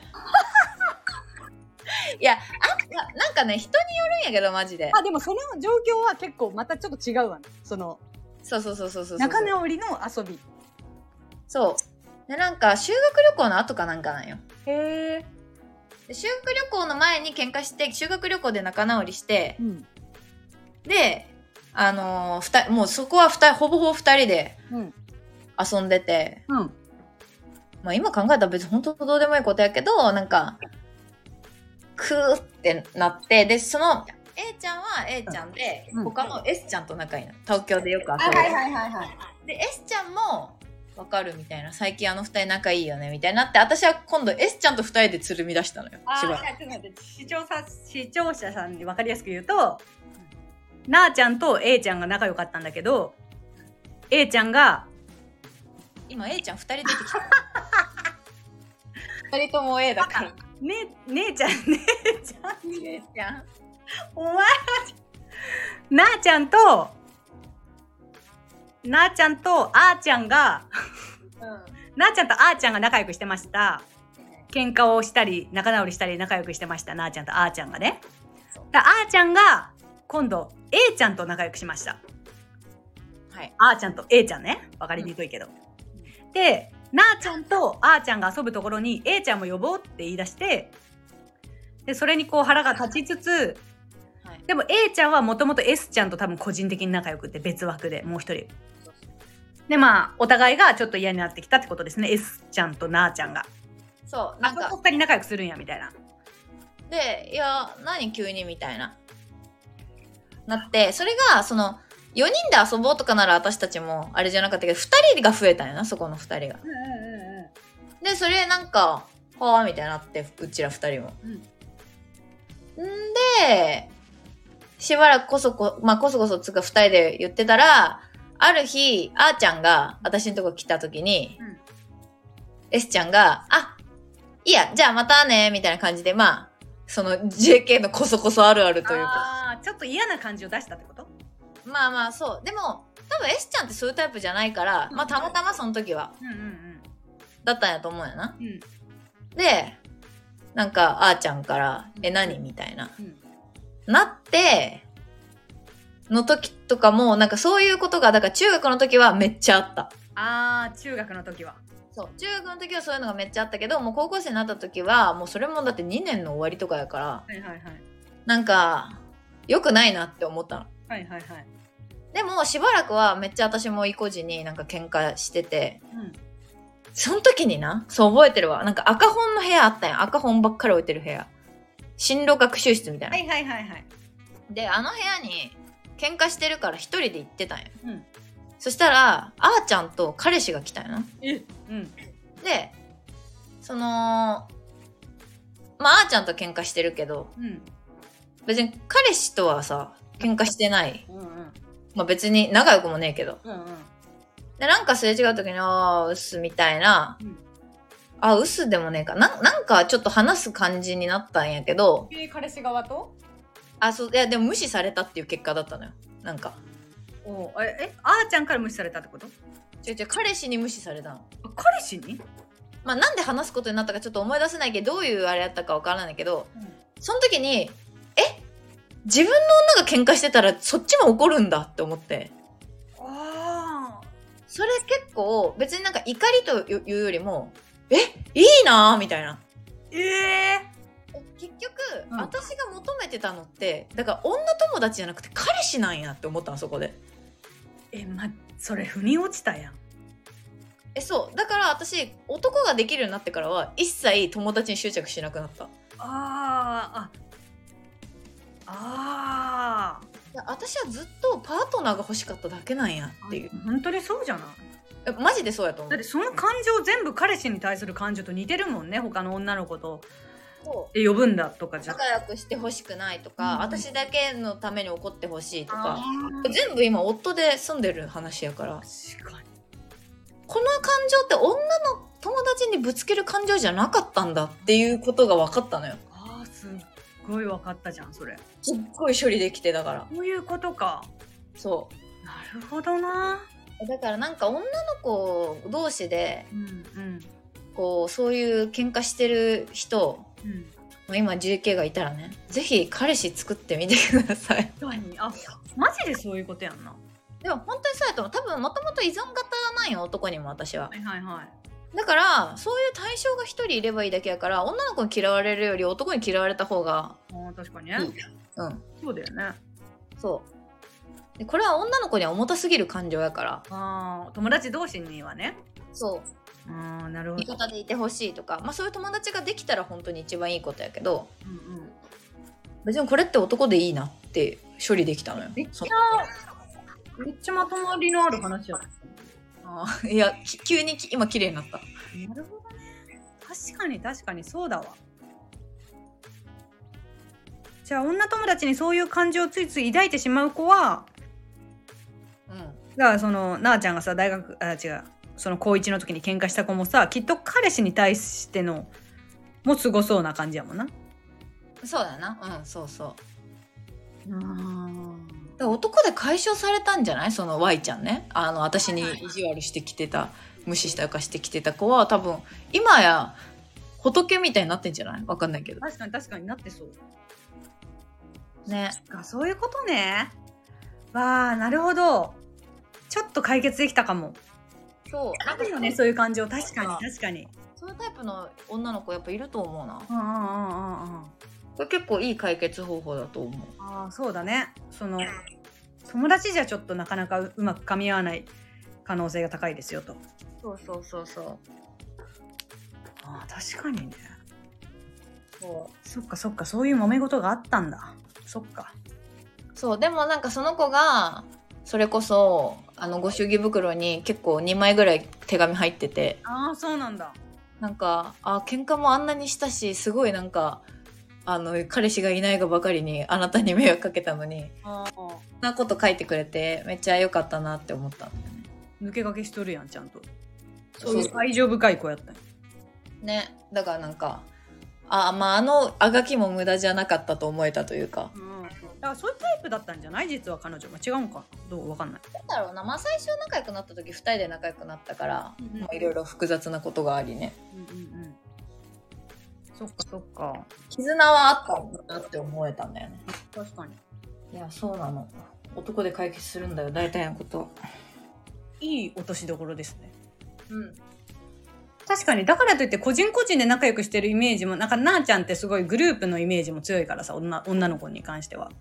[LAUGHS] いやあななんかね人によるんやけどマジで。あでもその状況は結構またちょっと違うわね。そのそうそうそうそうそうそう。仲直りの遊び。そう。でなんか修学旅行の後かなんかなんよ。へえで修学旅行の前に喧嘩して修学旅行で仲直りしてうん。であのーもうそこはほぼほぼ2人でうん。遊んでて。うん。まあ今考えたら別に本当どうでもいいことやけどなんかクーってなってでその A ちゃんは A ちゃんで、うん。他の S ちゃんと仲いいの。東京でよく遊ぶ、はいはいはいで S ちゃんもわかるみたいな。最近あの二人仲いいよねみたいになって私は今度 S ちゃんと二人でつるみ出したのよ。あーしばらく。視聴者視聴者さんに分かりやすく言うと、なあちゃんと A ちゃんが仲良かったんだけど A ちゃんが今 A ちゃん二人出てきた。[LAUGHS] 二人とも A だからね姉ちゃん姉ちゃん A ちゃん。お前はなあちゃんとなあちゃんとあーちゃんがなあちゃんとあーちゃんが仲良くしてました。喧嘩をしたり仲直りしたり仲良くしてましたなあちゃんとあーちゃんがね。だあーちゃんが今度 A ちゃんと仲良くしました。はい。あーちゃんと A ちゃんね。わかりにくいけど、でなあちゃんとあーちゃんが遊ぶところに A ちゃんも呼ぼうって言い出してでそれにこう腹が立ちつつはい。でも A ちゃんはもともと S ちゃんと多分個人的に仲良くて別枠でもう一人。でまあお互いがちょっと嫌になってきたってことですね S ちゃんとなあちゃんが。そうなんか。あそこ二人仲良くするんやみたいな。でいや何急にみたいな。なってそれがその4人で遊ぼうとかなら私たちもあれじゃなかったけど2人が増えたんよなそこの2人が。でそれなんかはあみたいになってうちら2人も、ん。でしばらくこそこまあこそこそつうか2人で言ってたらある日あーちゃんが私のとこ来た時に、うん。S ちゃんが「あいいやじゃあまたね」みたいな感じでまあその JK のこそこそあるあるというか。あーちょっと嫌な感じを出したってこと？まあまあそう。でも多分 S ちゃんってそういうタイプじゃないから、まあたまたまその時は。うんうんだったんやと思うんやな。うん。うんでなんかあーちゃんから「え何?」みたいな、うん。なっての時とかもなんかそういうことがだから中学の時はめっちゃあった。あー中学の時は。そう。中学の時はそういうのがめっちゃあったけどもう高校生になった時はもうそれもだって2年の終わりとかやからはいはいはい。なんか良くないなって思ったのはいはいはいでもしばらくはめっちゃ私も意固地になんか喧嘩しててうんその時にな、そう覚えてるわ。なんか赤本の部屋あったやん。赤本ばっかり置いてる部屋。進路学習室みたいな。はいはいはいはい。で、あの部屋に喧嘩してるから一人で行ってたんや。うん。そしたら、あーちゃんと彼氏が来たんやな。えうん。で、その、まあ、あーちゃんと喧嘩してるけど、うん。別に彼氏とはさ、喧嘩してない。うんうん。まあ別に仲良くもねえけど。うんうん。で、なんかすれ違う時に、あー、うすみたいな、うんあ、うすでもねえか。ななんかちょっと話す感じになったんやけど、え彼氏側と？あ、そう、いや、でも無視されたっていう結果だったのよ。なんか。おえ、え、あーちゃんから無視されたってこと？違う違う、彼氏に無視されたの。あ彼氏に？まあなんで話すことになったかちょっと思い出せないけど、どういうあれやったかわからないけど、その時に、え？自分の女が喧嘩してたらそっちも怒るんだって思って。ああ。それ結構別になんか怒りというよりも、えいいなーみたいな。ええ結局、うん私が求めてたのって、だから女友達じゃなくて彼氏なんやって思ったの、そこで。え、ま、それ腑に落ちたやん。え、そう。だから私、男ができるようになってからは、一切友達に執着しなくなった。ああ、あ。あいや私はずっとパートナーが欲しかっただけなんやあ。っていう。本当にそうじゃない？えマジでそうやと思う。だって。その感情全部彼氏に対する感情と似てるもんね他の女の子と。そう。え呼ぶんだとかじゃ。仲良くしてほしくないとか、うん。私だけのために怒ってほしいとか。あ全部今夫で住んでる話やから。確かに。この感情って女の友達にぶつける感情じゃなかったんだっていうことが分かったのよごい分かったじゃんそれ。すっごい処理できてだから。そういうことか。そなるほどな。うだからなんか女の子同士でうんうん。こうそういう喧嘩してる人うん。まあ今 JK がいたらねぜひ彼氏作ってみてください。あマジでそういうことやんな。でも本当にそうやと思う。多分もともと依存型なんよ男にも私は。はいはいはいだからそういう対象が一人いればいいだけやから女の子に嫌われるより男に嫌われた方があー確かにね。いいうん。そうだよね。そう。でこれは女の子には重たすぎる感情やから。あー友達同士にはね。そう。ああなるほど。味方でいてほしいとか、まあ、そういう友達ができたら本当に一番いいことやけどうんうん。別にこれって男でいいなって処理できたのよ。めっちそゃめっちゃまとまりのある話やいやき急にき今綺麗になった。なるほどね。確かに確かにそうだわ。じゃあ女友達にそういう感情をついつい抱いてしまう子はうん。だからそのなあちゃんがさ大学あ違う。その高一の時に喧嘩した子もさきっと彼氏に対してのもすごそうな感じやもんな。そうだな。うんそうそう。あだ男で解消されたんじゃない？その Y ちゃんね。あの私に意地悪してきてた無視したかしてきてた子は多分今や仏みたいになってんじゃない？わかんないけど。確かに確かになってそう。ね。あそういうことね。わあなるほど。ちょっと解決できたかも。そう。あるよねそういう感情。確かに確かに。そういうタイプの女の子やっぱいると思うな。うんうんうんうんうんこれ結構いい解決方法だと思う。ああそうだね。その友達じゃちょっとなかなかううまく噛み合わない可能性が高いですよと。そうそうそうそう。ああ確かにね。そそっかそっかそういう揉め事があったんだ。そっか。うそうでもなんかその子がそれこそあのご祝儀袋に結構2枚ぐらい手紙入ってて。ああそうなんだ。なんかあ喧嘩もあんなにしたしすごいなんかあの彼氏がいないがばかりにあなたに迷惑かけたのにそんなこと書いてくれてめっちゃ良かったなって思った。んだよね抜け駆けしとるやんちゃんと。そそうういう愛情深い子やったんや。ね。だからなんかあまああのあがきも無駄じゃなかったと思えたというか。うん、だからそういうタイプだったんじゃない？実は彼女も違うんか？などう？わかんない。なんだろうな。まあ最初仲良くなった時2人で仲良くなったからうんうん。まあいろいろ複雑なことがありね。うんうんうんそっかそっか。絆はあったんだなって思えたんだよね。確かに。いやそうなの。男で解決するんだよ大体のこと。いい落としどころですね。うん。確かに。だからといって個人個人で仲良くしてるイメージもなんかなあちゃんってすごいグループのイメージも強いからさ女女の子に関しては。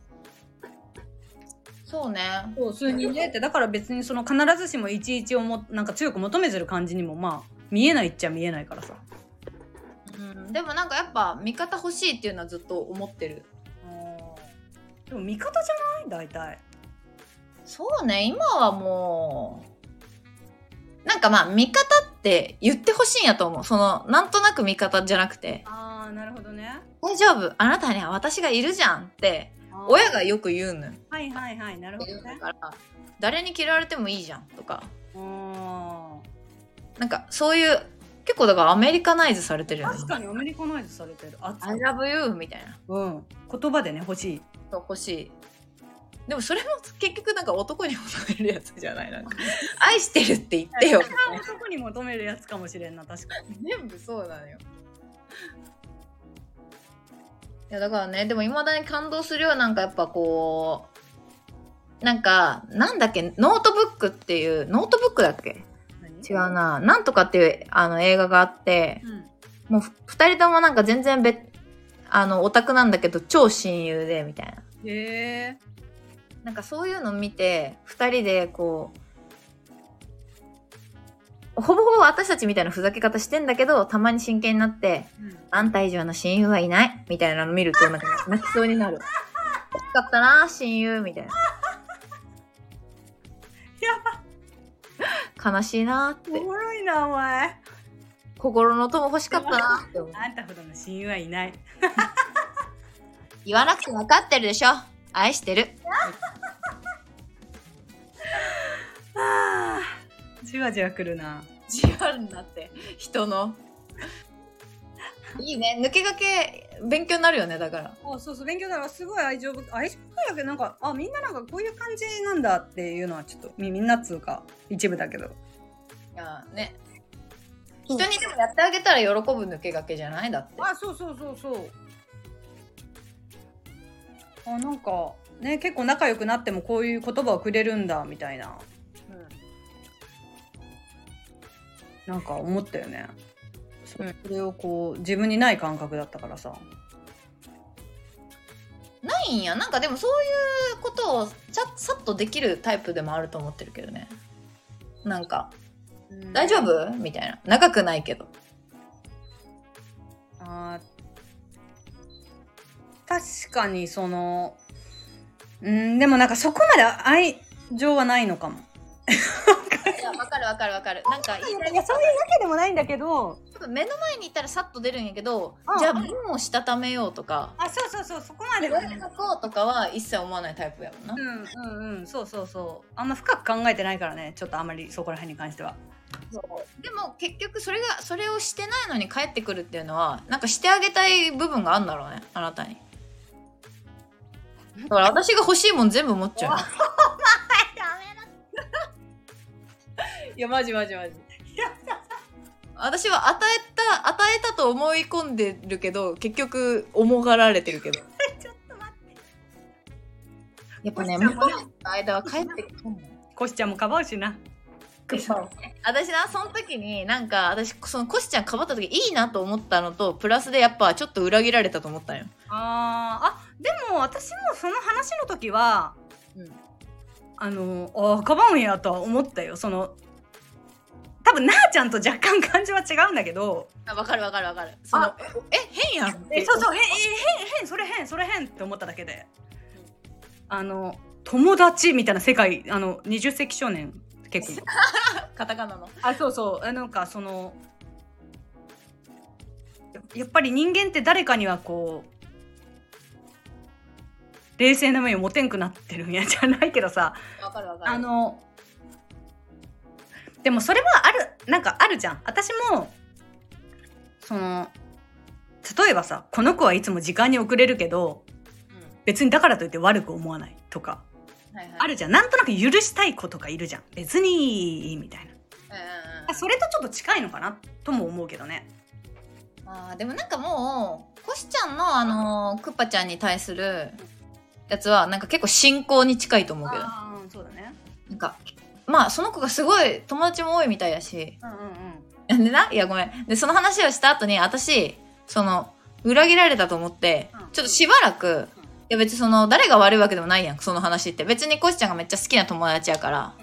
そうね。そう数人でって。だから別にその必ずしもいちいちをもなんか強く求めずる感じにもまあ見えないっちゃ見えないからさうん、でもなんかやっぱ味方欲しいっていうのはずっと思ってる。でも味方じゃない？大体。そうね。今はもうなんかまあ味方って言ってほしいんやと思う。そのなんとなく味方じゃなくて。ああなるほどね「大丈夫？あなたには私がいるじゃん」って親がよく言うの。よはいはいはいなるほどね。だから誰に嫌われてもいいじゃんとか。あなんかそういう結構だからアメリカナイズされてるよね。確かにアメリカナイズされてる。あ I love you みたいな。うん。言葉でね欲しい。そう欲しい。でもそれも結局なんか男に求めるやつじゃない？なんか。[LAUGHS] 愛してるって言ってよ。それは男に求めるやつかもしれんな確かに。全部そうなのよ。いやだからねでもいまだに感動するよ。なんかやっぱこうなんかなんだっけ？ノートブックっていうノートブックだっけ？違うななんとかっていうあの映画があってうんもうふ二人ともなんか全然別あのオタクなんだけど超親友でみたいなへえなんかそういうの見て二人でこうほぼほぼ私たちみたいなふざけ方してんだけどたまに真剣になってあんた以上の親友はいないみたいなの見るとなんか泣きそうになる。欲しかったな親友みたいな。悲しいなって。おもろいなお前。心の友欲しかったなって思う。[LAUGHS] あんたほどの親友はいない。言わなくて分かってるでしょ。愛してる。あ [LAUGHS] ーじわじわくるな。じわるなって。人の。いいね。抜け駆け勉強になるよねだから。あそうそう勉強だからすごい愛情深い。愛情深いわけ。なんかあみんななんかこういう感じなんだっていうのはちょっとみみんなっつうか一部だけど。いやね。人にでもやってあげたら喜ぶ抜け駆けじゃない？だって。あそうそうそうそう。あなんかね結構仲良くなってもこういう言葉をくれるんだみたいな。なんか思ったよね、それをこう自分にない感覚だったからさ。ないんや。なんかでもそういうことをちゃさっとできるタイプでもあると思ってるけどね。なんか「大丈夫?」みたいな。長くないけど。あー確かにそのうんでもなんかそこまで愛情はないのかもいやわかるわかるわかる。なんかい。やそういうわけでもないんだけど。目の前にいたらさっと出るんやけどうんじゃあ文をしたためようとか。あそうそうそうそこまでこれ書こうとかは一切思わないタイプやもんな。うんうんうんそうそうそう。あんま深く考えてないからね。ちょっとあんまりそこら辺に関しては。でも結局それがそれをしてないのに帰ってくるっていうのはなんかしてあげたい部分があるんだろうねあなたに。だから私が欲しいもん全部持っちゃう。よいやマジマジマジ。私は与えた与えたと思い込んでるけど結局重がられてるけど。ちょっと待ってやっぱね。向こうの間は帰ってくるの。コシちゃんもかばうしな。私なその時になんか私そのコシちゃんかばった時いいなと思ったのとプラスでやっぱちょっと裏切られたと思ったのよ。あー。あでも私もその話の時はうん。あのあかばうんやとは思ったよ。その多分なあちゃんと若干感じは違うんだけど。あ分かる分かる分かる。そのあえ変やんえそうそうへえ変変それ変それ変って思っただけで。あの友達みたいな世界あの20世紀少年。結構。[LAUGHS] カタカナの。あそうそう。あなんかそのややっぱり人間って誰かにはこう冷静な目を持てんくなってるんやじゃないけどさ。分かる分かる。あのでもそれはあるなんかあるじゃん。私もその例えばさこの子はいつも時間に遅れるけど別にだからといって悪く思わないとかうんはいはい。あるじゃん。なんとなく許したい子とかいるじゃん。別にいいみたいな。うんそれとちょっと近いのかなとも思うけどね。あーでもなんかもうコシちゃんのあのクッパちゃんに対するやつはなんか結構信仰に近いと思うけど。ああそうだね。なんかまあその子がすごい友達も多いみたいやし。うんうんうん。でないやごめん。でその話をした後に私その裏切られたと思って、うん。ちょっとしばらく、いや別にその誰が悪いわけでもないやんその話って。別にコシちゃんがめっちゃ好きな友達やから。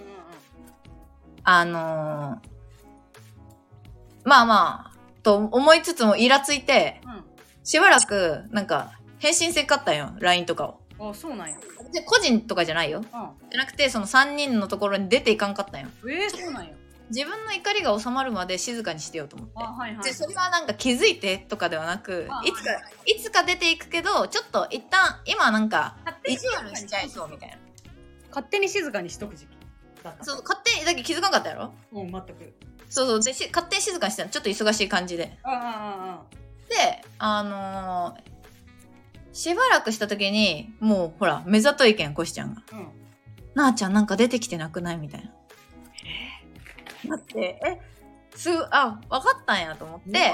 あのーまあまあ、と思いつつもイラついて、うん。しばらく、なんか、返信せんかったんよ、LINE とかを。あそうなんやで、個人とかじゃないよ。うじゃなくて、その3人のところに出ていかんかったんよ。んえー、そうなんや自分の怒りが収まるまで静かにしてようと思って。はいはで、それはなんか気づいてとかではなくあ、いつか、いつか出ていくけど、ちょっと一旦、今なんか、勝手に意地悪しちゃいそうみたいな。勝手に静かにしとく時期そう、勝手に、だけ気づかんかったやろ？もう全くそうそう、でし勝手に静かにしてたのちょっと忙しい感じで。あああで、あのーしばらくした時に、もうほら、目ざといけん、コシちゃんが。あうん。なあちゃんなんか出てきてなくない？みたいな。待って、え、す、あ、わかったんやと思って、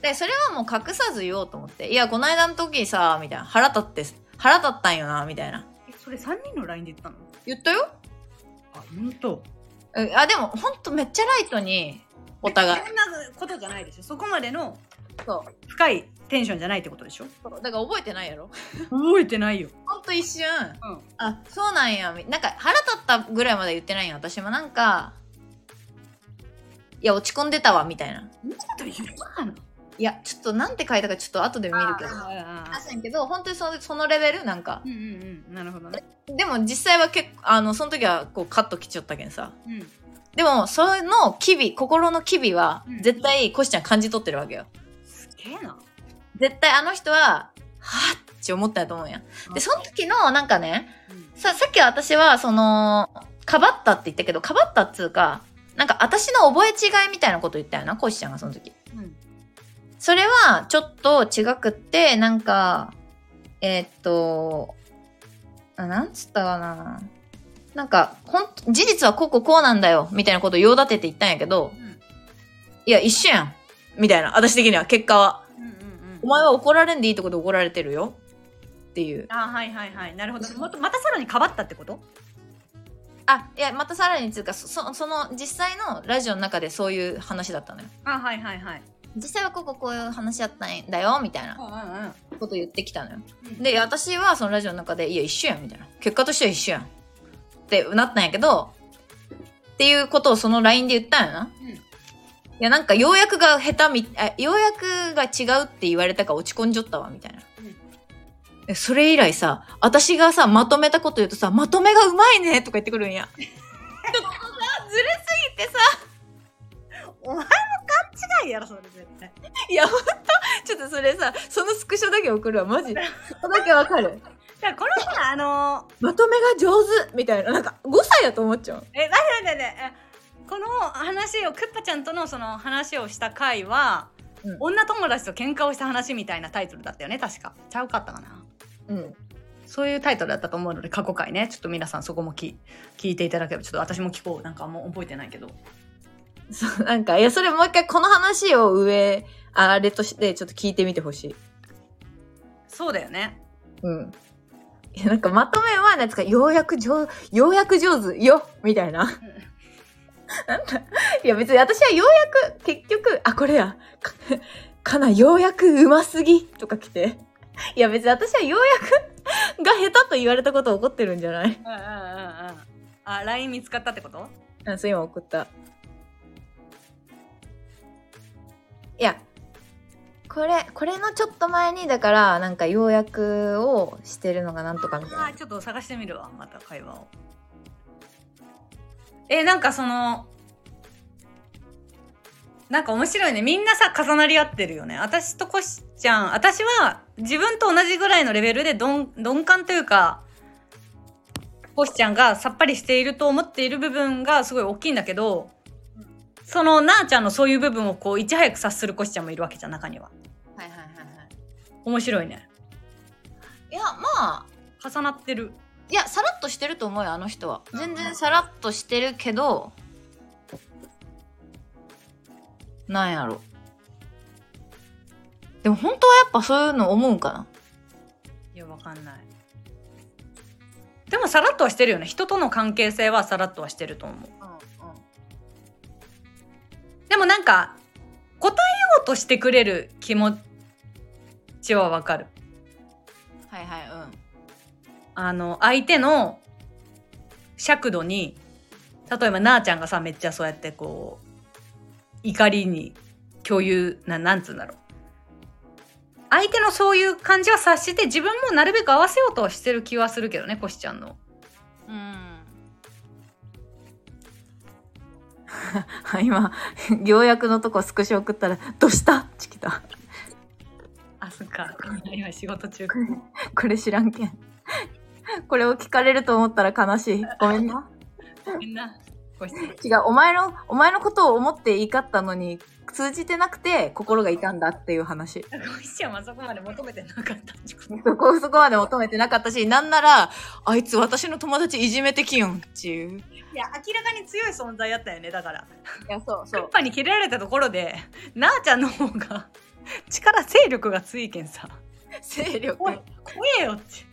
で、それはもう隠さず言おうと思って、いや、この間の時さ、みたいな、腹立って、腹立ったんよな、みたいな。えそれ3人の LINE で言ったの？言ったよ。あ本当。えあ、でも、ほんとめっちゃライトに、お互い。そんなことじゃないでしょ。そこまでのそう。深いテンションじゃないってことでしょ？だから覚えてないやろ覚えてないよほんと一瞬、うんあ、そうなんや。みなんか腹立ったぐらいまで言ってないよ。私もなんか、いや、落ち込んでたわ、みたいな。ないや、ちょっとなんて書いたかちょっと後で見るけど。ああせんけど、本当にそそのレベル？なんかう。んうんうんなるほどねでも実際は結構、あの、その時はこうカットきちゃったけんさ。うんでも、その機微、心の機微はうん、絶対コシちゃん感じ取ってるわけよ。すげえな絶対あの人は、はぁって思ったと思うんや。で、その時の、なんかね、さ、さっき私は、その、かばったって言ったけど、かばったっつうか、なんか私の覚え違いみたいなこと言ったよな、コシちゃんがその時。うんそれは、ちょっと違くって、なんか、えーっと、あなんつったかな。なんか、ほん、事実はこうこうこうなんだよ、みたいなことを用立てて言ったんやけど、うんいや、一緒やん。みたいな。私的には、結果は。お前は怒られんでいいとこで怒られてるよ。っていう。あはいはいはいなるほどもっとまたさらにかばったってこと？あ、いや、またさらにつうか、そそその、実際のラジオの中でそういう話だったのよ。あはいはいはい実際はこここういう話やったんだよ、みたいなこと言ってきたのよ。うんで、私はそのラジオの中で、いや、一緒やん、みたいな。結果としては一緒やん。ってなったんやけど、っていうことをその LINE で言ったんやな。や、なんか、ようやくが下手み、あ、ようやくが違うって言われたから落ち込んじゃったわ、みたいな。うんえそれ以来さ、私がさ、まとめたこと言うとさ、まとめがうまいねとか言ってくるんや。[LAUGHS] ちょっとさ、ずれすぎてさ、お前も勘違いやろそれ絶対 [LAUGHS] いや、ほんと、ちょっとそれさ、そのスクショだけ送るわ、マジ。[LAUGHS] そこだけわかる。だこれさあのまとめが上手みたいな、なんか5歳やと思っちゃう。え待って待って待ってえこの話をクッパちゃんとのその話をした回は、うん女友達と喧嘩をした話みたいなタイトルだったよね確かちゃうかったかな？うん。そういうタイトルだったと思うので過去回ねちょっと皆さんそこもき聞いていただければちょっと私も聞こうなんかもう覚えてないけどそう、なんか、いや、それもう一回この話を上、あれとしてちょっと聞いてみてほしい。そうだよねうん。いや、なんかまとめは、なんつうか、ようやく上、ようやく上手よみたいな。なんだいや、別に私はようやく、結局、あ、これや。か、[LAUGHS] かな、ようやくうますぎとか来て。いや、別に私はようやくが下手と言われたこと怒ってるんじゃない？うんうんうんうんあ LINE 見つかったってこと？あ、そう、今送った。いや、これ、これのちょっと前に、だから、なんか、要約をしてるのがなんとかみたいな。あちょっと探してみるわまた会話をえなんかそのなんか面白いね。みんなさ重なり合ってるよね。私とコシちゃん。私は自分と同じぐらいのレベルで鈍鈍感というかコシちゃんがさっぱりしていると思っている部分がすごい大きいんだけどそのなあちゃんのそういう部分をこういち早く察するコシちゃんもいるわけじゃん中には。はいはいはいはい。面白いね。いや、まあ、重なってるいや、さらっとしてると思うよ、あの人は。全然さらっとしてるけど、なんやろ。でも本当はやっぱそういうの思うんかないやわかんないでもさらっとはしてるよね人との関係性はさらっとはしてると思ううんうん。でもなんか答えようとしてくれる気持ちはわかる。あの相手の尺度に例えばなあちゃんがさめっちゃそうやってこう怒りに共有ななんつうんだろう。相手のそういう感じは察して自分もなるべく合わせようとはしてる気はするけどねコシちゃんの。うん。[LAUGHS] 今ようやくのとこスクショ送ったら「どうした?」って来た。あそっか。今仕事中これ知らんけん [LAUGHS] これを聞かれると思ったら悲しい。ごめんな。ごめんな。違うお前のお前のことを思って怒ったのに通じてなくて心が痛んだっていう話。コシちゃんはそこまで求めてなかった。そこそこまで求めてなかったしなんならあいつ私の友達いじめてきよんっていう。いや明らかに強い存在やったよねだから。いやそうクッパに切れられたところでなあちゃんの方が力勢力が強いけんさ。勢力。怖えよって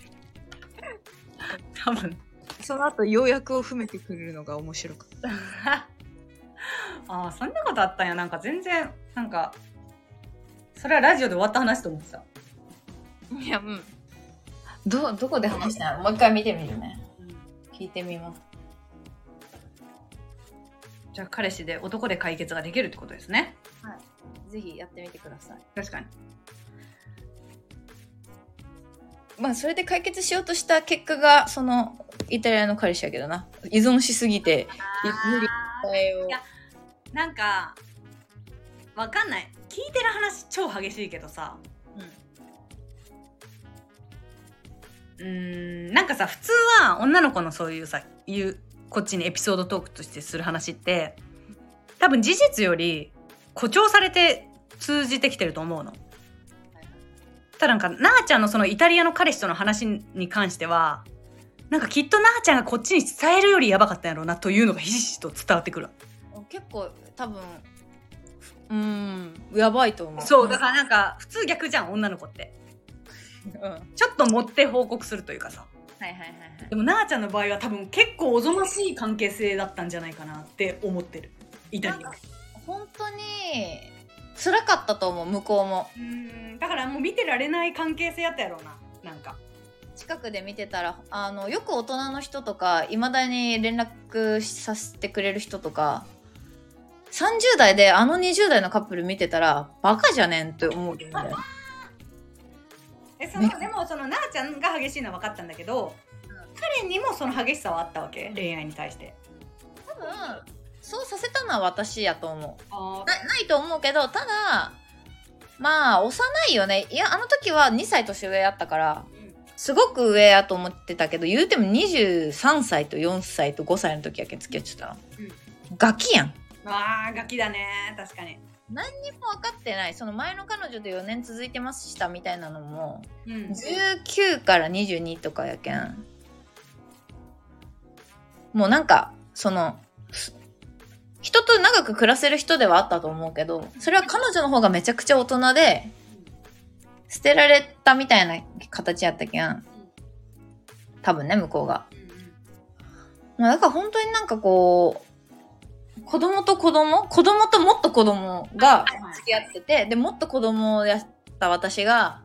多分。その後ようやくを踏めてくれるのが面白かった。[LAUGHS] ああそんなことあったんや。なんか全然なんかそれはラジオで終わった話と思ってた。いやうん。どどこで話したの？もう一回見てみるね。聞いてみます。じゃあ彼氏で男で解決ができるってことですね。ぜひやってみてください。確かにまあそれで解決しようとした結果がそのイタリアの彼氏やけどな。依存しすぎて無理いやなんかわかんない。聞いてる話超激しいけどさ。うーんなんかさ普通は女の子のそういうさ言うこっちにエピソードトークとしてする話って多分事実より誇張されて通じてきてると思うの。ただなんかなあちゃんのそのイタリアの彼氏との話に関してはなんかきっとなあちゃんがこっちに伝えるよりやばかったんやろうなというのがひしひしと伝わってくる。結構多分うんやばいと思う。そうだからなんか普通逆じゃん女の子って。うん。はいちょっと持って報告するというかさ。はいはいはいでもなあちゃんの場合は多分結構おぞましい関係性だったんじゃないかなって思ってる。イタリア本当に辛かったと思う向こうも。うんだからもう見てられない関係性やったやろうななんか。近くで見てたらあのよく大人の人とかいまだに連絡させてくれる人とか30代であの20代のカップル見てたらバカじゃねんって思うんだよね。[LAUGHS] えそのでもそのなあちゃんが激しいのは分かったんだけど、彼にもその激しさはあったわけ恋愛に対して。多分そうさせたのは私やと思う。あなないと思うけどただまあ幼いよね。いやあの時は2歳年上やったからすごく上やと思ってたけど言うても23歳と4歳と5歳の時やけん付き合ってたの、ガキやん。あーガキだね。確かに、何にも分かってない。その前の彼女で4年続いてましたみたいなのもうん。19から22とかやけん。もうなんかそのす人と長く暮らせる人ではあったと思うけどそれは彼女の方がめちゃくちゃ大人で捨てられたみたいな形やったけん多分ね向こうが。まあだから本当になんかこう子供と子供子供ともっと子供が付き合っててでもっと子供をやった私が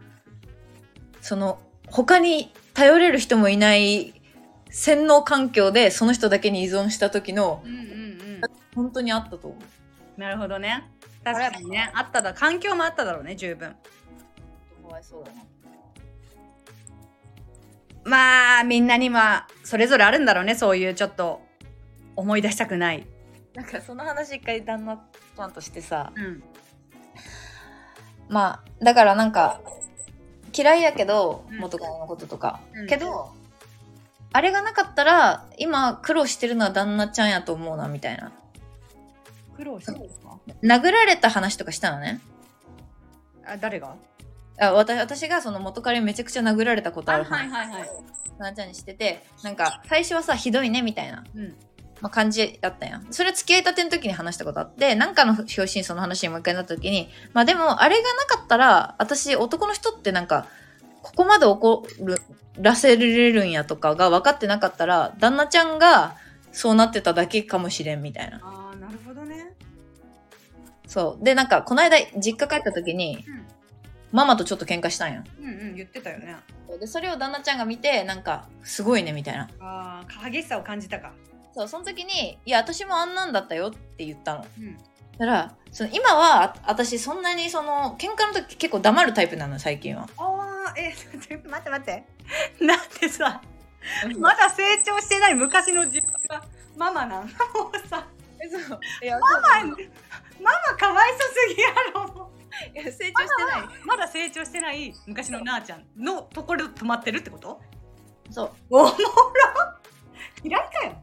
その他に頼れる人もいない洗脳環境でその人だけに依存した時のうんうん本当にあったと思う。なるほどね。確かにね。あっただ。環境もあっただろうね十分。かわいそうだな。まあみんなにはそれぞれあるんだろうねそういうちょっと思い出したくない、なんかその話一回旦那ちゃんとしてさ。うん、まあだからなんか嫌いやけどうん。元カノのこととか、うん。けどあれがなかったら今苦労してるのは旦那ちゃんやと思うなみたいな苦労したんですか？殴られた話とかしたのね。あ誰が？あ私私がその元彼にめちゃくちゃ殴られたことある話はいはい旦那ちゃんにしててなんか最初はさひどいねみたいな、うん。まあ、感じだったん。やそれ付き合いたての時に話したことあってなんかの表紙にその話にもう一回なった時にまあでもあれがなかったら私男の人ってなんかここまで怒らせれるんやとかが分かってなかったら旦那ちゃんがそうなってただけかもしれんみたいなそう。でなんかこの間実家帰った時にうん。ママとちょっと喧嘩したんや。うんうん言ってたよね。でそれを旦那ちゃんが見てなんかすごいねみたいな。ああ激しさを感じたか。そうその時に「いや私もあんなんだったよ」って言ったの。うん。だからその今はあ私そんなにその喧嘩の時結構黙るタイプなの最近は。ああ、え、ち [LAUGHS] ょ待って待って。[LAUGHS] なんでさ、まだ成長してない昔の自分がママなんもうさ、えそう。いやママ、ママかわいそすぎやろ。いや成長してない。まだ成長してない昔のなあちゃんのところ止まってるってこと？そう。おもろ。嫌いかよ。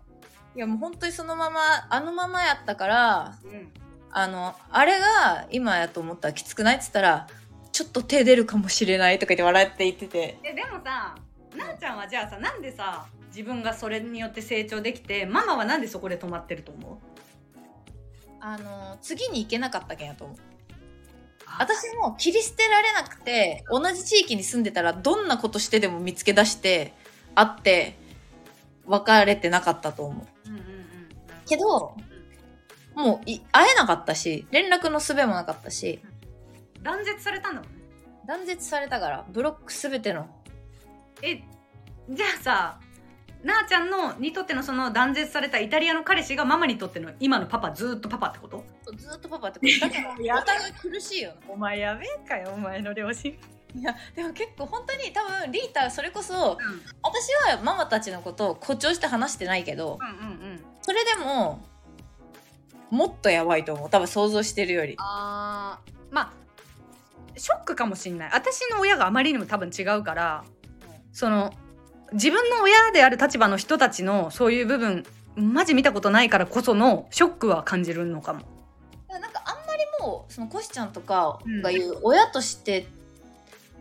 いやもう本当にそのままあのままやったからうん。あのあれが今やと思ったらきつくない？っつったらちょっと手出るかもしれないとか言って笑って言ってて。え、でもさ、なあちゃんはじゃあさ、なんでさ、自分がそれによって成長できて、ママはなんでそこで止まってると思う？あの次に行けなかったけんやと思う。私も切り捨てられなくて同じ地域に住んでたらどんなことしてでも見つけ出して会って別れてなかったと思う。うんうんうん。けどもうい会えなかったし連絡の術もなかったし。断絶されたんだもんね。断絶されたからブロックすべての。え、じゃあさ、なあちゃんのにとってのその断絶されたイタリアの彼氏がママにとっての今のパパずーっとパパってこと？ずっとパパってこと。だからお互い苦しいよな。お前やべえかよお前の両親。いやでも結構本当に多分リータそれこそ私はママたちのことを誇張して話してないけどうんうんうんそれでももっとやばいと思う。多分想像してるより。あーまあショックかもしんない。私の親があまりにも多分違うからその自分の親である立場の人たちのそういう部分マジ見たことないからこそのショックは感じるのかも。なんかあんまりもうそのコシちゃんとかが言う親として、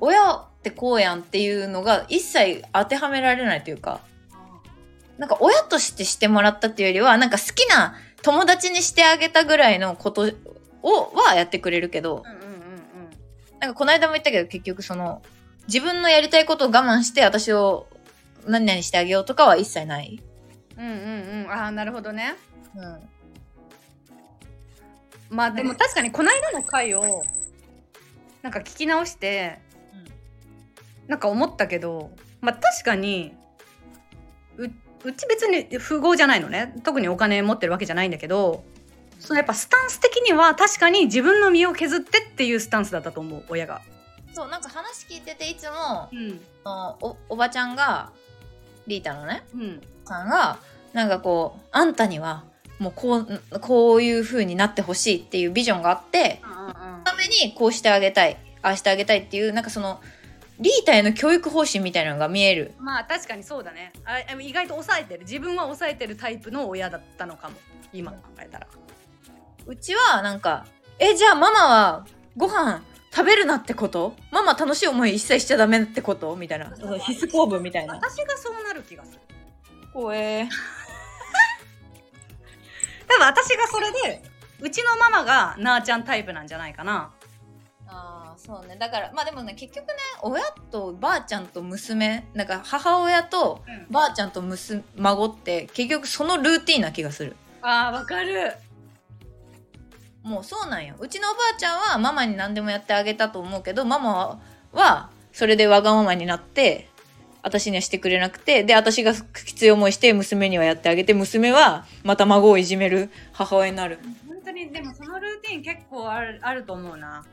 親ってこうやんっていうのが一切当てはめられないというかなんか親としてしてもらったっていうよりはなんか好きな友達にしてあげたぐらいのことをはやってくれるけどうんうんうんうん。なんかこの間も言ったけど結局その自分のやりたいことを我慢して私を何々してあげようとかは一切ない。うんうんうんああなるほどねうん。まあでも確かにこの間の回をなんか聞き直して、なんか思ったけどまあ確かにううち別に富豪じゃないのね特にお金持ってるわけじゃないんだけどそのやっぱスタンス的には確かに自分の身を削ってっていうスタンスだったと思う親が。そう、なんか話聞いてていつも、うんおおばちゃんが、リータのね、うん。さんが、なんかこう、あんたには、もうこう、こういう風になってほしいっていうビジョンがあって、ためにこうしてあげたい、ああしてあげたいっていう、なんかその、リータへの教育方針みたいなのが見える。まあ確かにそうだね。ああ意外と抑えてる。自分は抑えてるタイプの親だったのかも。今考えたら。うちはなんか、え、じゃあママはご飯食べるなってこと？ママ楽しい思い一切しちゃダメってこと？みたいな。必須公文みたいな。私がそうなる気がする。怖え。[LAUGHS] 多分私がそれでうちのママがなあちゃんタイプなんじゃないかなああそうねだからまあでもね結局ね親とばあちゃんと娘なんか母親とばあちゃんと娘孫って結局そのルーティンな気がするあーわかるもうそうなんよ。うちのおばあちゃんはママに何でもやってあげたと思うけどママははそれでわがままになって私にはしてくれなくてで私がきつい思いして娘にはやってあげて娘はまた孫をいじめる母親になる。本当にでもそのルーティン結構あるあると思うな。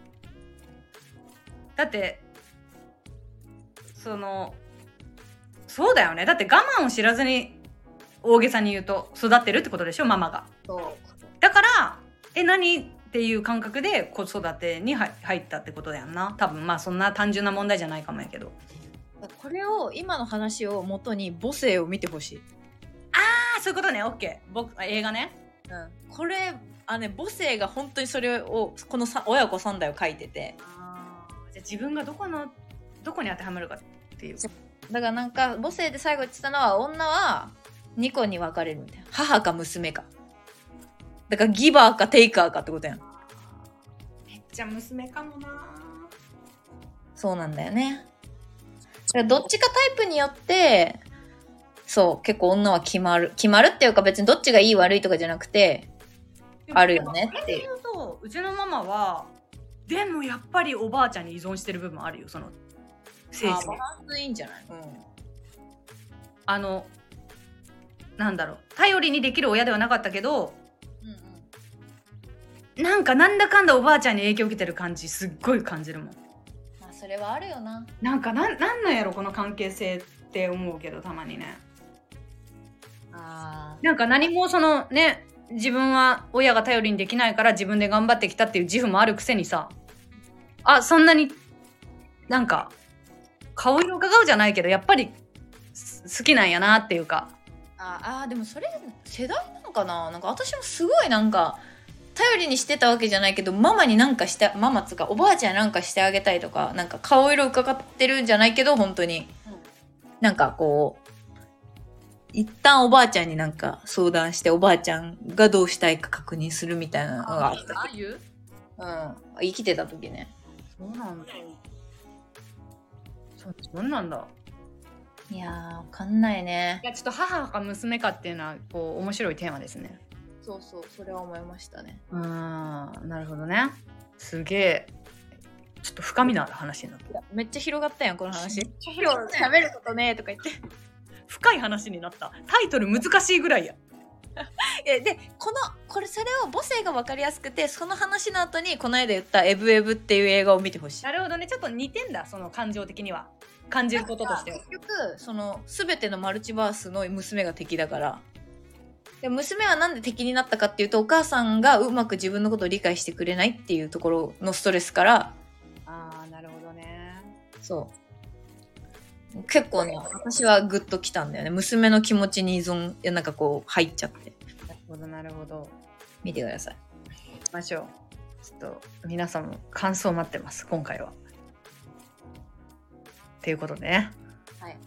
だってそのそうだよね。だって我慢を知らずに大げさに言うと育ってるってことでしょママが。そう。だからえ何っていう感覚で子育てに入入ったってことだよな？多分まあそんな単純な問題じゃないかもやけど。これを今の話をもとに母性を見てほしい。ああそういうことね。OK 僕映画ね。うん、これあね母性が本当にそれをこのさ親子3代を書いてて。じゃあ自分がどこのどこに当てはまるかっていう。だからなんか母性で最後言ってたのは女は2個に分かれるみたいな。母か娘かだからギバーかテイカーかってことやん。めっちゃ娘かもな。そうなんだよね。だからどっちかタイプによってそう結構女は決まる決まるっていうか別にどっちがいい悪いとかじゃなくてあるよねっていう。うとうちのママはでもやっぱりおばあちゃんに依存してる部分あるよその精神。あバランスいいんじゃない、あのなんだろう頼りにできる親ではなかったけどうんうんなんかなんだかんだおばあちゃんに影響受けてる感じすっごい感じるもん。まあそれはあるよな。なんかなんなんなんやろこの関係性って思うけどたまにね。あなんか何もそのね自分は親が頼りにできないから自分で頑張ってきたっていう自負もあるくせにさ。あそんなになんか顔色伺うじゃないけどやっぱりす好きなんやなっていうか。ああーでもそれ世代なのかな？なんか私もすごいなんか頼りにしてたわけじゃないけどママになんかしてママつうかおばあちゃんになんかしてあげたいとかなんか顔色伺ってるんじゃないけど本当に、うんなんかこう一旦おばあちゃんになんか相談しておばあちゃんがどうしたいか確認するみたいなのがあったあいう？うん。生きてた時ね。そうなんだ。そそうなんだ。いやーわかんないね。いやちょっと母か娘かっていうのはこう面白いテーマですねそうそうそれは思いましたね。うんなるほどね。すげえ。ちょっと深みのある話になった。めっちゃ広がったやんこの話。ちゃ今日喋ることねとか言って。深い話になった。タイトル難しいぐらいや。[LAUGHS] えでこのこれそれを母性が分かりやすくてその話の後にこの間言った「エブエブ」っていう映画を見てほしい。なるほどね。ちょっと似てんだその感情的には。感じることとしては。結局その全てのマルチバースの娘が敵だからで娘はなんで敵になったかっていうとお母さんがうまく自分のことを理解してくれないっていうところのストレスから。ああなるほどね。そう。結構ね私はグッときたんだよね。娘の気持ちに依存いやなんかこう入っちゃって。なるほどなるほど。見てください。行きましょう。ちょっと皆さんも感想待ってます今回は。ということでね。はい。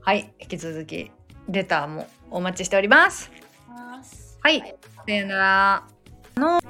はい。引き続きレターもお待ちしておりますはい、さよなら。の